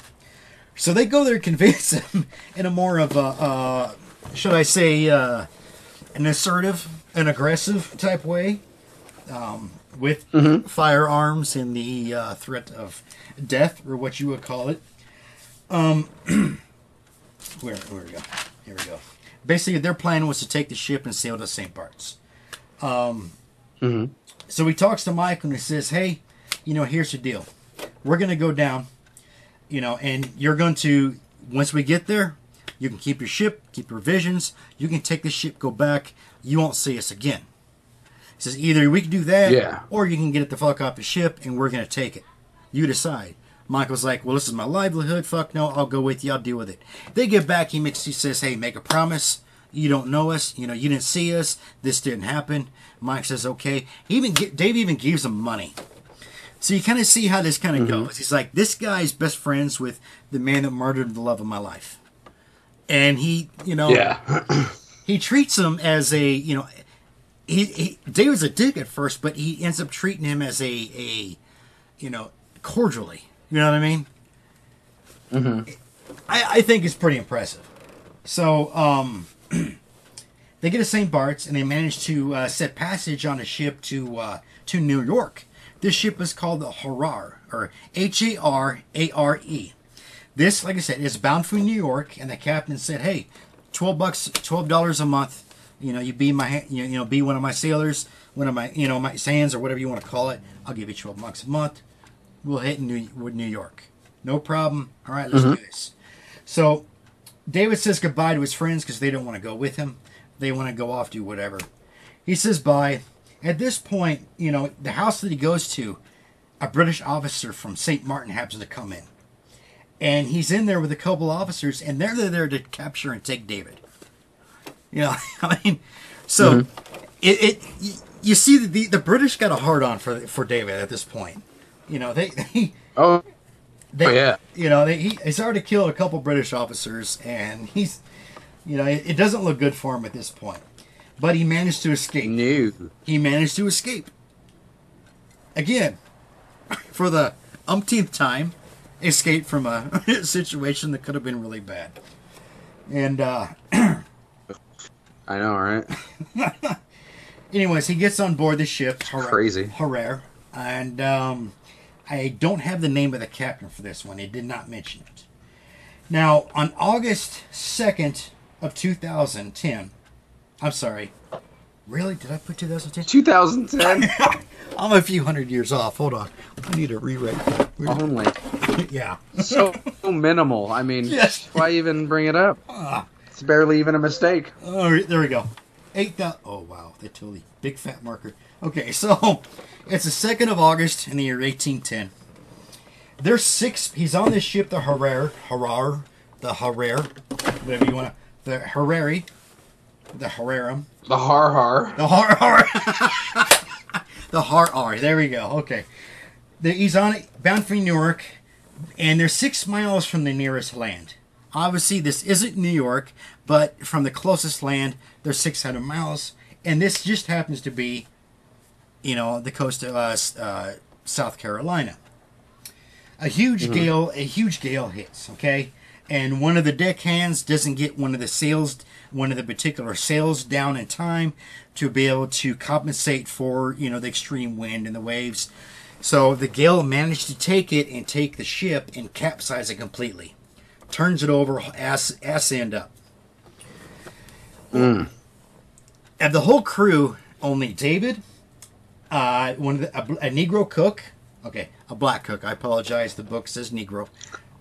So they go there and convince him in a more of a uh, should I say uh, an assertive, an aggressive type way, um, with firearms and the uh, threat of death or what you would call it. Um, where where we go? Here we go. basically their plan was to take the ship and sail to St. Bart's. Um, Mhm. So he talks to Michael and he says, "Hey, you know, here's the deal. We're gonna go down, you know, and you're going to once we get there, you can keep your ship, keep your visions. You can take the ship, go back. You won't see us again." He says, "Either we can do that, Yeah. or you can get it the fuck off the ship, and we're gonna take it. You decide." Michael's like, "Well, this is my livelihood. Fuck no, I'll go with you. I'll deal with it." They get back. He makes. He says, "Hey, make a promise. You don't know us. You know, you didn't see us. This didn't happen." Mike says, "Okay." He even get, Dave even gives him money. So you kind of see how this kind of mm-hmm. goes. He's like, "This guy's best friends with the man that murdered the love of my life," and he, you know, Yeah. he treats him as a you know he, he David's a dick at first, but he ends up treating him as a a you know cordially. You know what I mean? Mm-hmm. I, I think it's pretty impressive. So um, they get to St. Bart's and they manage to uh, set passage on a ship to uh, to New York. This ship is called the Harar or H A R A R E. This, like I said, is bound for New York, and the captain said, "Hey, twelve bucks, twelve dollars a month. You know, you be my, you know, be one of my sailors, one of my, you know, my sands or whatever you want to call it. I'll give you twelve bucks a month. We'll hit New, New York, no problem. All right, let's mm-hmm. do this." So David says goodbye to his friends because they don't want to go with him. They want to go off do whatever. He says bye. At this point, you know, the house that he goes to, a British officer from St. Martin happens to come in. And he's in there with a couple officers, and they're there to capture and take David. You know, I mean, so it, it you, see the, the British got a hard on for for David at this point. You know, they, they Oh, they, Oh, yeah. You know, they, he, he's already killed a couple British officers, and he's, you know, it, it doesn't look good for him at this point. But he managed to escape. new. He managed to escape. Again, for the umpteenth time, escape from a situation that could have been really bad. And, uh, I know, right? anyways, he gets on board the ship. Crazy. Harar, and um, I don't have the name of the captain for this one. He did not mention it. Now, on August 2nd of 2010, I'm sorry. Really? Did I put 2010? 2010 I'm a few hundred years off. Hold on. I need to rewrite that. only. yeah. So minimal. I mean, Yes. why even bring it up? It's barely even a mistake. Oh, there we go. Eight thousand. Oh wow, they totally big fat marker. Okay, so it's the second of August in the year eighteen ten. There's six. He's on this ship, the Harar, Harar, the Harar, whatever you want to, the Harari, the Hararum, The har har. the Har Har, the Har There we go. Okay, the, he's on it, bound for New York, and they're six miles from the nearest land. Obviously, this isn't New York, but from the closest land, they're 600 miles, and this just happens to be, you know, the coast of uh, uh, South Carolina. A huge gale, a huge gale hits. Okay, and one of the deckhands doesn't get one of the sails, one of the particular sails down in time to be able to compensate for you know the extreme wind and the waves. So the gale managed to take it and take the ship and capsize it completely. Turns it over ass ass end up. And the whole crew, only David, uh, one of the, a, a Negro cook. Okay, a black cook. I apologize. The book says Negro.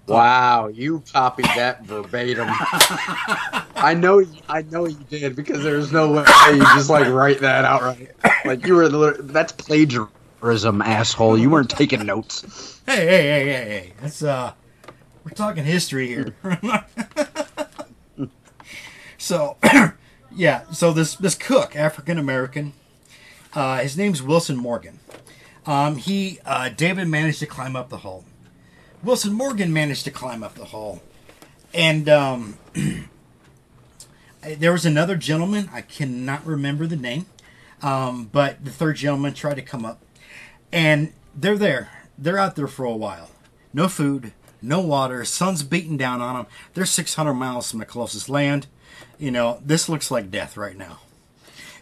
Wow, you copied that verbatim. I know, I know you did because there's no way you just like write that out right. Like you were, that's plagiarism, asshole. You weren't taking notes. Hey, hey, hey, hey, hey. That's uh, we're talking history here. so, yeah. So this this cook, African American, uh, his name's Wilson Morgan. Um, he uh, David managed to climb up the hull. Wilson Morgan managed to climb up the hull, and um, there was another gentleman. I cannot remember the name, um, but the third gentleman tried to come up, and they're there. They're out there for a while. No food, no water. Sun's beating down on them. They're 600 miles from the closest land. You know, this looks like death right now.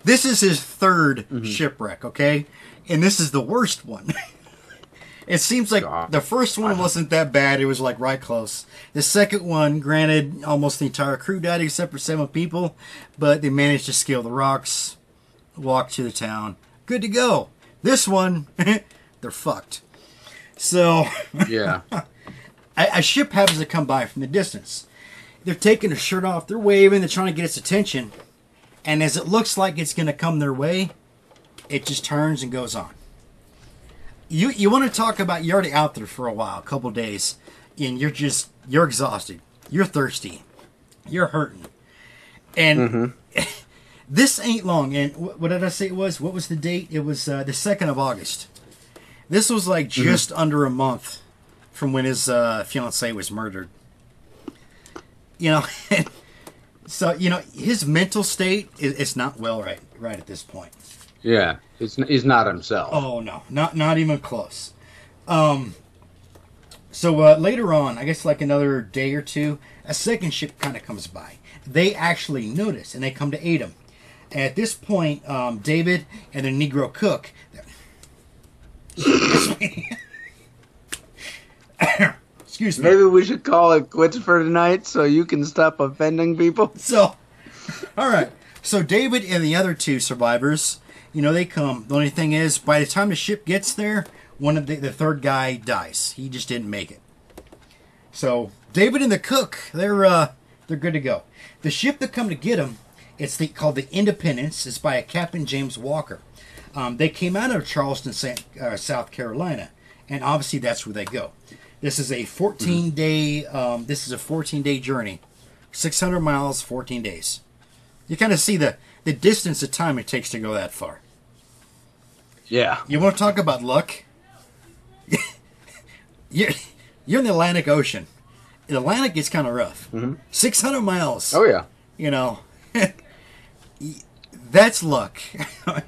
This is his 3rd mm-hmm. shipwreck, okay? And this is the worst one. It seems like God. the first one wasn't that bad. It was like right close. The second one, granted, almost the entire crew died except for seven people, but they managed to scale the rocks, walk to the town. Good to go. This one, they're fucked. So Yeah. A, a ship happens to come by from the distance. They're taking their shirt off, they're waving, they're trying to get its attention, and as it looks like it's going to come their way, it just turns and goes on. You you want to talk about you're already out there for a while, a couple days, and you're just you're exhausted, you're thirsty, you're hurting, and this ain't long. And wh- what did I say it was? What was the date? It was uh, the second of August. This was like just under a month from when his uh, fiance was murdered. You know, so you know his mental state is, is not well right right at this point. Yeah. He's, he's not himself. Oh no, not not even close. Um. So uh, later on, I guess like another day or two, a second ship kind of comes by. They actually notice and they come to aid him. At this point, um, David and the Negro cook. Excuse me. Maybe we should call it quits for tonight so you can stop offending people. So, all right. So David and the other two survivors, you know, they come. The only thing is, by the time the ship gets there, one of the, the third guy dies. He just didn't make it. So David and the cook, they're uh, they're good to go. The ship that come to get them, it's the, called the Independence. It's by a Captain James Walker. Um, they came out of Charleston, uh, South Carolina, and obviously that's where they go. This is a 14 day. Um, this is a 14 day journey, 600 miles, 14 days. You kind of see the the distance of time it takes to go that far. Yeah. You want to talk about luck? you're you're in the Atlantic Ocean. The Atlantic gets kind of rough. 600 miles. Oh, yeah. You know, that's luck.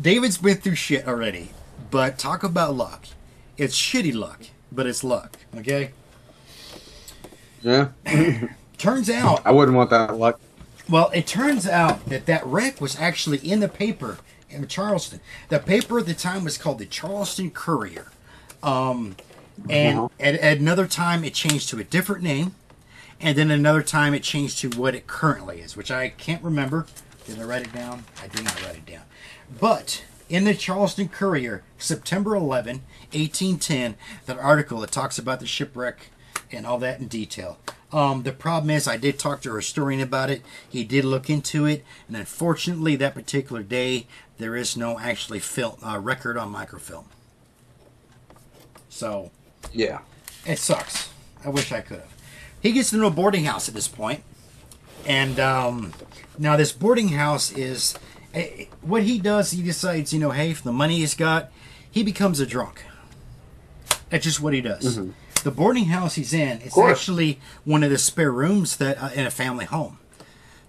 David's been through shit already, but talk about luck. It's shitty luck, but it's luck. Okay. Yeah. Turns out I wouldn't want that luck. Well, it turns out that that wreck was actually in the paper in Charleston. The paper at the time was called the Charleston Courier. Um, and Uh-huh. at, at another time, it changed to a different name. And then another time, it changed to what it currently is, which I can't remember. Did I write it down? I did not write it down. But in the Charleston Courier, September 11, 1810, that article that talks about the shipwreck and all that in detail. Um, the problem is, I did talk to a historian about it. He did look into it, and unfortunately, that particular day, there is no actually film uh, record on microfilm. So Yeah. it sucks. I wish I could have. He gets into a boarding house at this point, and um, now this boarding house is eh, what he does. He decides, you know, hey, for the money he's got, he becomes a drunk. That's just what he does. The boarding house he's in is actually one of the spare rooms that uh, in a family home.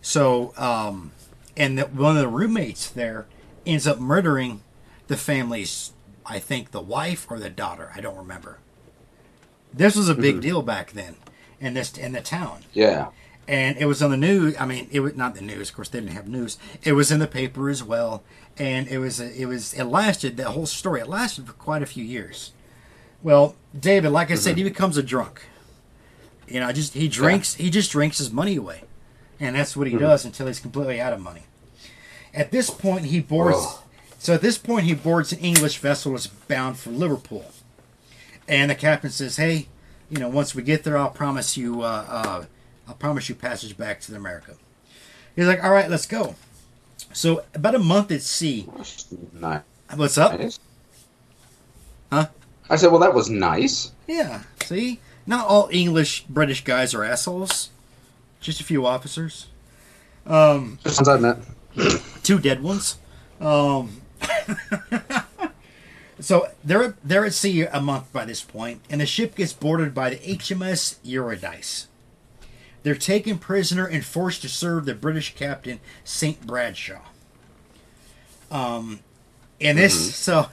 So, um, and the, one of the roommates there ends up murdering the family's, I think, the wife or the daughter. I don't remember. This was a big deal back then in this in the town, Yeah. and it was on the news. I mean, it was not the news. Of course, they didn't have news. It was in the paper as well, and it was it was it lasted the whole story. It lasted for quite a few years. Well, David, like I said, he becomes a drunk. You know, just he drinks. He just drinks his money away, and that's what he does until he's completely out of money. At this point, he boards. Oh. So at this point, he boards an English vessel that's bound for Liverpool, and the captain says, "Hey, you know, once we get there, I'll promise you, uh, uh, I'll promise you passage back to America." He's like, "All right, let's go." So about a month at sea. Nice. What's up? Huh? I said, well, that was nice. Yeah. See, not all English British guys are assholes. Just a few officers. Um, Just on that. two dead ones. Um, so they're they're at sea a month by this point, and the ship gets boarded by the HMS Eurydice. They're taken prisoner and forced to serve the British captain Saint Bradshaw. Um, and this so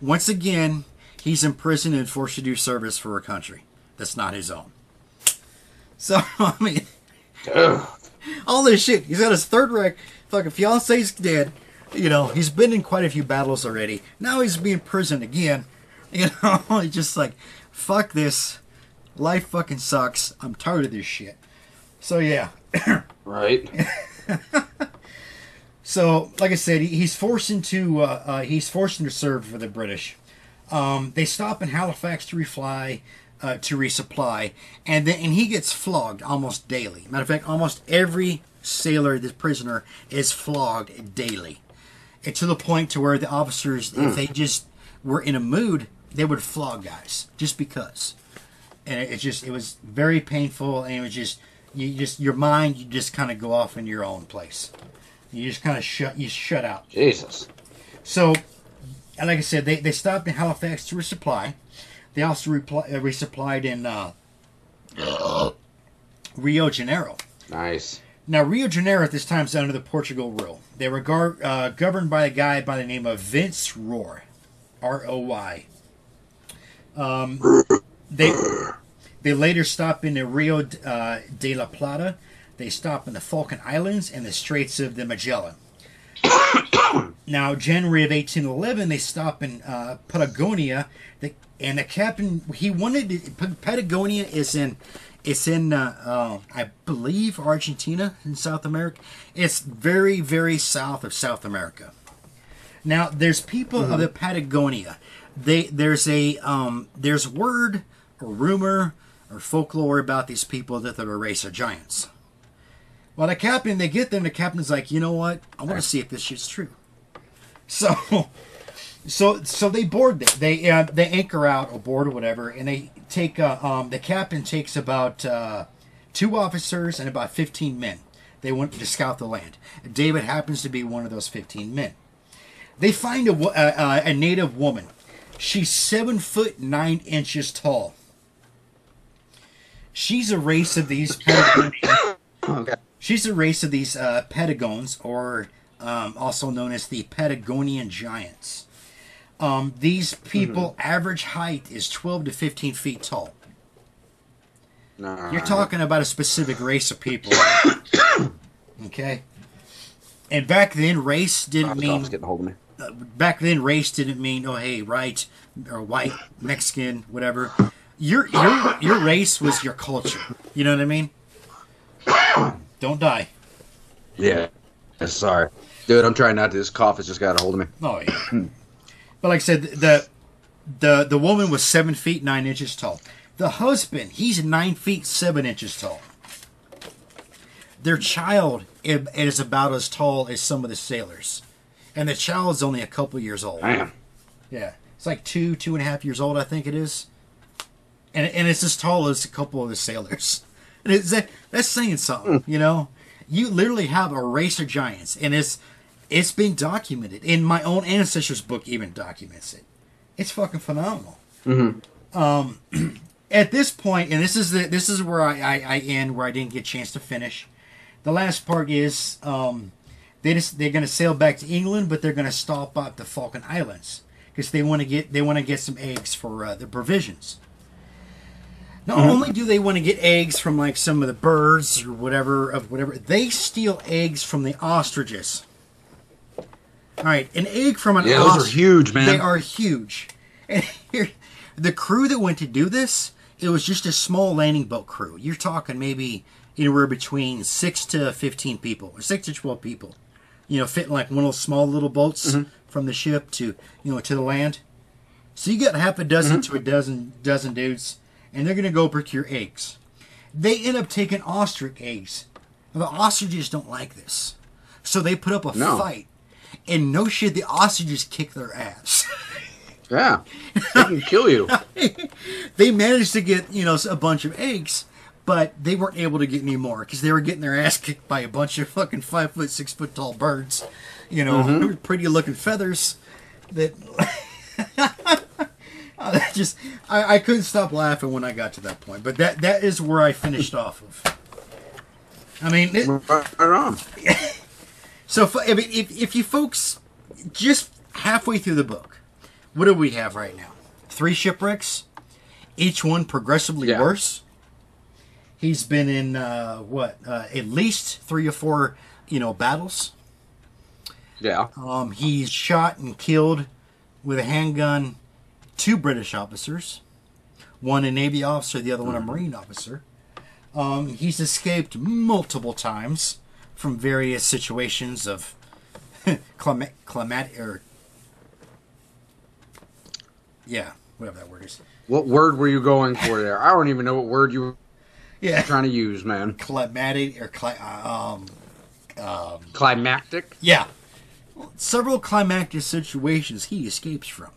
once again he's imprisoned and forced to do service for a country that's not his own. So I mean Ugh. all this shit. He's got his third wreck. Fucking fiance's dead. You know, he's been in quite a few battles already. Now he's being imprisoned again You know, he's just like, fuck this. Life fucking sucks. I'm tired of this shit. So yeah. Right. So, like I said, he's forced into uh, uh, he's forced into serve for the British. Um, they stop in Halifax to refly, uh, to resupply, and then and he gets flogged almost daily. Matter of fact, almost every sailor, this prisoner, is flogged daily, and to the point to where the officers, if they just were in a mood, they would flog guys just because. And it, it just it was very painful, and it was just you just your mind you just kind of go off in your own place. You just kind of shut you shut out. Jesus. So, and like I said, they, they stopped in Halifax to resupply. They also reply, uh, resupplied in uh, Rio Janeiro. Nice. Now, Rio Janeiro at this time is under the Portugal rule. They were gar- uh, governed by a guy by the name of Vince Roy, R O Y. Um, they they later stopped in the Rio uh, de la Plata. They stopped in the Falkland Islands and the Straits of the Magellan. now, January of 1811, they stopped in uh, Patagonia. The, and the captain, he wanted to, Patagonia is in, it's in, uh, uh, I believe, Argentina in South America. It's very, very south of South America. Now, there's people of the Patagonia. They there's a um, there's word or rumor or folklore about these people that they're a race of giants. Well, the captain, they get there, the captain's like, you know what? I want to see if this shit's true. So, so, so they board them. They uh, they anchor out or board or whatever, and they take. Uh, um, the captain takes about uh, two officers and about fifteen men. They went to scout the land. David happens to be one of those fifteen men. They find a, uh, uh, a native woman. She's seven foot nine inches tall. She's a race of these. Okay. She's a race of these uh, or um, also known as the Patagonian giants. Um, these people, average height is 12 to 15 feet tall. Nah. You're talking about a specific race of people. okay? And back then, race didn't mean getting hold of me. back then race didn't mean oh hey right or white mexican whatever your your your race was your culture you know what i mean don't die Yeah. Sorry. Dude, I'm trying not to. This cough has just got a hold of me. oh yeah but like i said the the the woman was seven feet nine inches tall the husband he's nine feet seven inches tall their child is about as tall as some of the sailors and the child's only a couple years old Damn. Yeah, it's like two, two and a half years old, I think it is, and and it's as tall as a couple of the sailors. And it's that that's saying something, you know. You literally have a race of giants, and it's it's being documented. In my own ancestors' book, even documents it. It's fucking phenomenal. Um, at this point, and this is the this is where I, I, I end, where I didn't get a chance to finish. The last part is um, they just they're going to sail back to England, but they're going to stop at the Falkland Islands because they want to get they want to get some eggs for uh, the provisions. Not mm-hmm. only do they want to get eggs from like some of the birds or whatever of whatever, they steal eggs from the ostriches. All right, an egg from an Yeah, those are huge, man. They are huge. And here, the crew that went to do this, it was just a small landing boat crew. You're talking maybe anywhere between six to fifteen people, or six to twelve people. You know, fitting like one of those small little boats mm-hmm. from the ship to you know to the land. So you got half a dozen mm-hmm. to a dozen dozen dudes, and they're gonna go procure eggs. They end up taking ostrich eggs. The ostriches don't like this, so they put up a No. fight. And no shit, the ostriches kick their ass. Yeah. They can kill you. they managed to get you know a bunch of eggs, but they weren't able to get any more because they were getting their ass kicked by a bunch of fucking five foot, six foot tall birds. You know, mm-hmm. pretty looking feathers. That I just I, I couldn't stop laughing when I got to that point. But that that is where I finished off of. I mean, it, right on. so if, I mean, if if you folks just halfway through the book, what do we have right now? Three shipwrecks, each one progressively Yeah. worse. He's been in uh, what uh, at least three or four, you know, battles. Yeah. Um, he's shot and killed with a handgun two British officers, one a Navy officer, the other one a Marine officer. Um, he's escaped multiple times from various situations of climat, climatic or yeah, whatever that word is. What word were you going for there? I don't even know what word you were Yeah, trying to use, man. climatic or cli- uh, um, um, Climactic? yeah, several climactic situations he escapes from.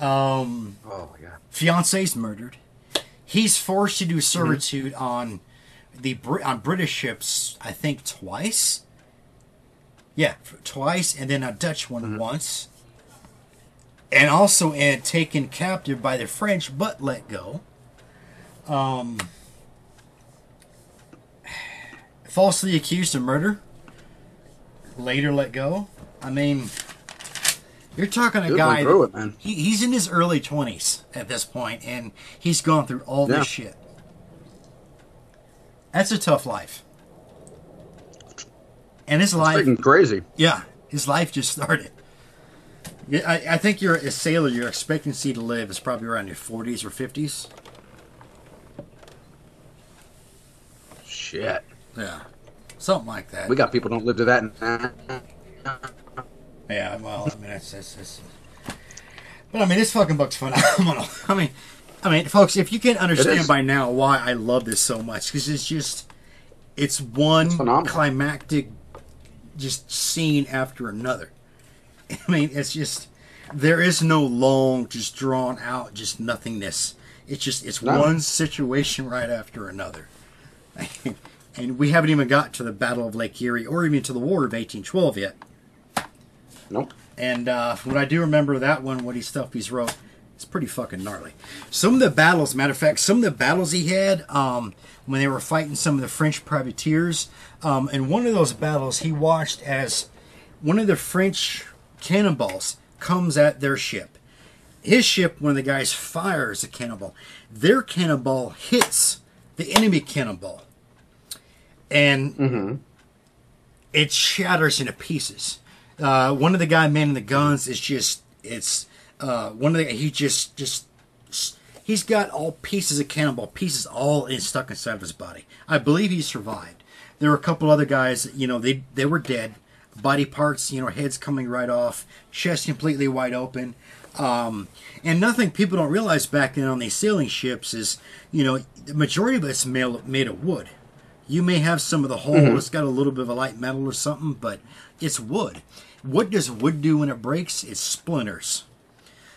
Um, Oh my god. fiance's murdered. He's forced to do servitude on the on British ships, I think twice. Yeah, twice, and then a Dutch one once. And also and taken captive by the French, but let go. Um, falsely accused of murder. Later let go. I mean, you're talking a guy. through that- it, man. he, he's in his early 20s at this point and he's gone through all Yeah. this shit that's a tough life and his life Freaking crazy. yeah his life just started yeah, I, I think you're a sailor your expectancy to live is probably around your 40s or 50s Shit. yeah something like that We got people don't live to that. Yeah, well, I mean, that's, that's, that's But I mean, this fucking book's phenomenal. I mean, I mean, folks, if you can understand by now why I love this so much, because it's just, it's one phenomenal. climactic, just scene after another. I mean, it's just there is no long, just drawn out, just nothingness. It's just it's No. one situation right after another. and we haven't even got to the Battle of Lake Erie or even to the War of 1812 yet. Nope. And uh, what I do remember that one, what he stuff he's wrote, it's pretty fucking gnarly. Some of the battles, matter of fact, some of the battles he had um, when they were fighting some of the French privateers. Um, in one of those battles, he watched as one of the French cannonballs comes at their ship. His ship, one of the guys fires a cannonball. Their cannonball hits the enemy cannonball, and it shatters into pieces. Uh, one of the guy manning the guns is just it's uh, one of the he just just he's got all pieces of cannonball pieces all in, stuck inside of his body. I believe he survived. There were a couple other guys, you know, they they were dead, body parts, you know, heads coming right off, chest completely wide open. Um, and nothing people don't realize back then on these sailing ships is, you know, the majority of it's made, made of wood. You may have some of the hull that's got a little bit of a light metal or something, but it's wood. What does wood do when it breaks? It splinters.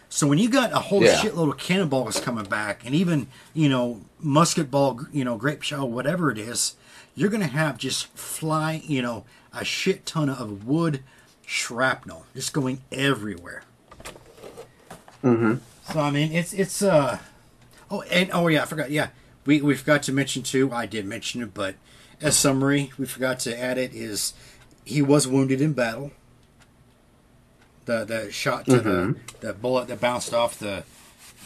So when you got a whole Yeah. shitload of cannonballs coming back, and even you know musket ball, you know grape shell, whatever it is, you're gonna have just fly, you know, a shit ton of wood shrapnel just going everywhere. Mm-hmm. So I mean, it's it's uh oh and oh yeah, I forgot. Yeah, we we forgot to mention too. I did mention it, but as summary, we forgot to add it is he was wounded in battle. The the shot to the mm-hmm. the bullet that bounced off the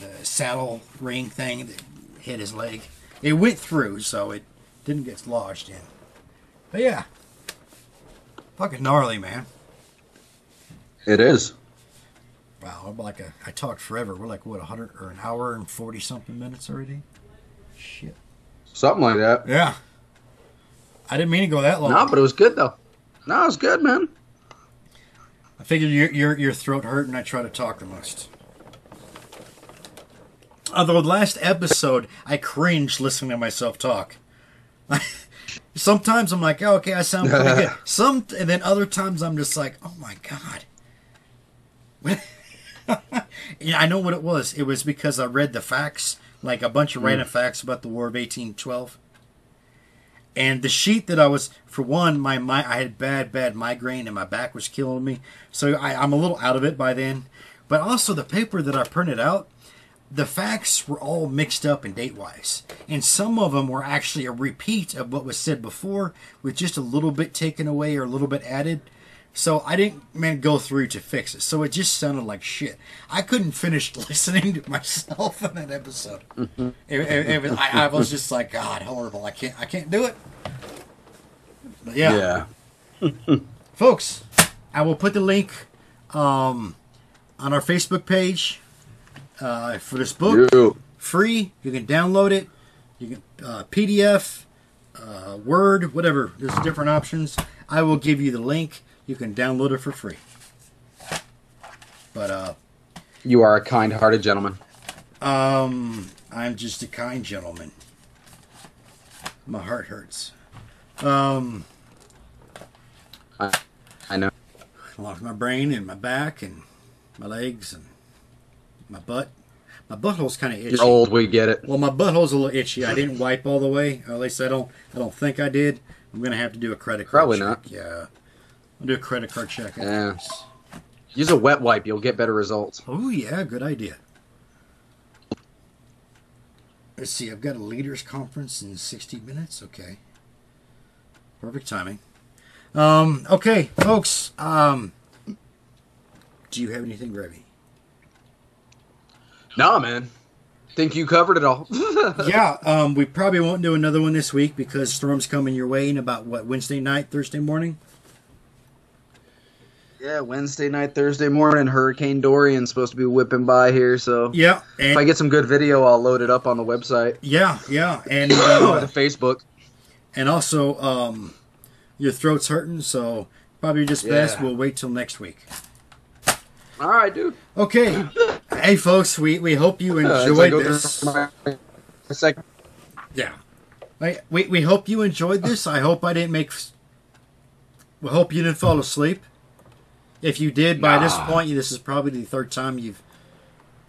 the saddle ring thing that hit his leg. It went through, so it didn't get lodged in. But yeah, fucking gnarly, man. It is. Wow, I'm like a, I talked forever. We're like what a hundred or an hour and forty something minutes already. Shit. Something like that. Yeah. I didn't mean to go that long. No, but it was good though. No, it was good, man. I figured your your your throat hurt, and I try to talk the most. Although last episode, I cringed listening to myself talk. Sometimes I'm like, oh, okay, I sound pretty good. Some, and then other times I'm just like, oh my god. yeah, I know what it was. It was because I read the facts, like a bunch of mm. random facts about the War of 1812. And the sheet that I was, for one, my, my I had bad, bad migraine and my back was killing me. So I, I'm a little out of it by then. But also the paper that I printed out, the facts were all mixed up and date wise. And some of them were actually a repeat of what was said before with just a little bit taken away or a little bit added. So I didn't man go through to fix it. So it just sounded like shit. I couldn't finish listening to myself in that episode. It, it- it was, I, I was just like, God, horrible. I can't. I can't do it. But yeah, Yeah. folks, I will put the link um, on our Facebook page uh, for this book. You. Free. You can download it. You can uh, PDF, uh, Word, whatever. There's different options. I will give you the link. You can download it for free. But uh, You are a kind-hearted gentleman. um, I'm just a kind gentleman. My heart hurts. Um, I I know. with my brain and my back and my legs and my butt. My butthole's kind of itchy. You're old. We get it. Well, my butthole's a little itchy. I didn't wipe all the way. Or at least I don't. I don't think I did. I'm gonna have to do a credit card. Probably check. not. Yeah, I'll do a credit card check. Yeah. Use a wet wipe. You'll get better results. Oh yeah, good idea. Let's see. I've got a leaders conference in 60 minutes. Okay. Perfect timing. Um. Okay, folks. Um. Do you have anything, Gravy? Nah, man. Think you covered it all. yeah, um, we probably won't do another one this week because storm's coming your way in about what Wednesday night, Thursday morning. Yeah, Wednesday night, Thursday morning, Hurricane Dorian's supposed to be whipping by here. So Yeah, if I get some good video, I'll load it up on the website yeah, yeah, and uh, the Facebook. and also um, your throat's hurting, so probably just best Yeah. we'll wait till next week. All right, dude. Okay, hey folks, we we hope you Uh, enjoyed through this. my second. Yeah, I, we we hope you enjoyed this. I hope I didn't make. We hope you didn't fall asleep. If you did, by this point, this is probably the third time you've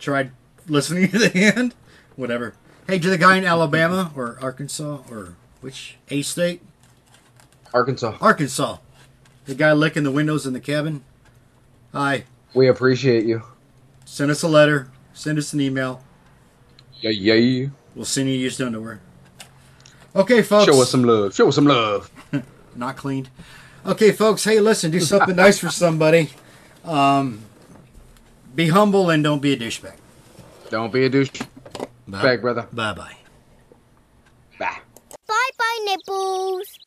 tried listening to the end. Whatever. Hey, to the guy in Alabama or Arkansas or which A state? Arkansas. Arkansas. The guy licking the windows in the cabin. Hi. We appreciate you. Send us a letter. Send us an email. Yeah, yeah. We'll send you used underwear. Okay, folks. Show us some love. Show us some love. not cleaned. Okay, folks. Hey, listen, do something nice for somebody. Um, be humble and don't be a douchebag. Don't be a douche. Bag, brother. Bye bye. Bye. Bye bye, nipples.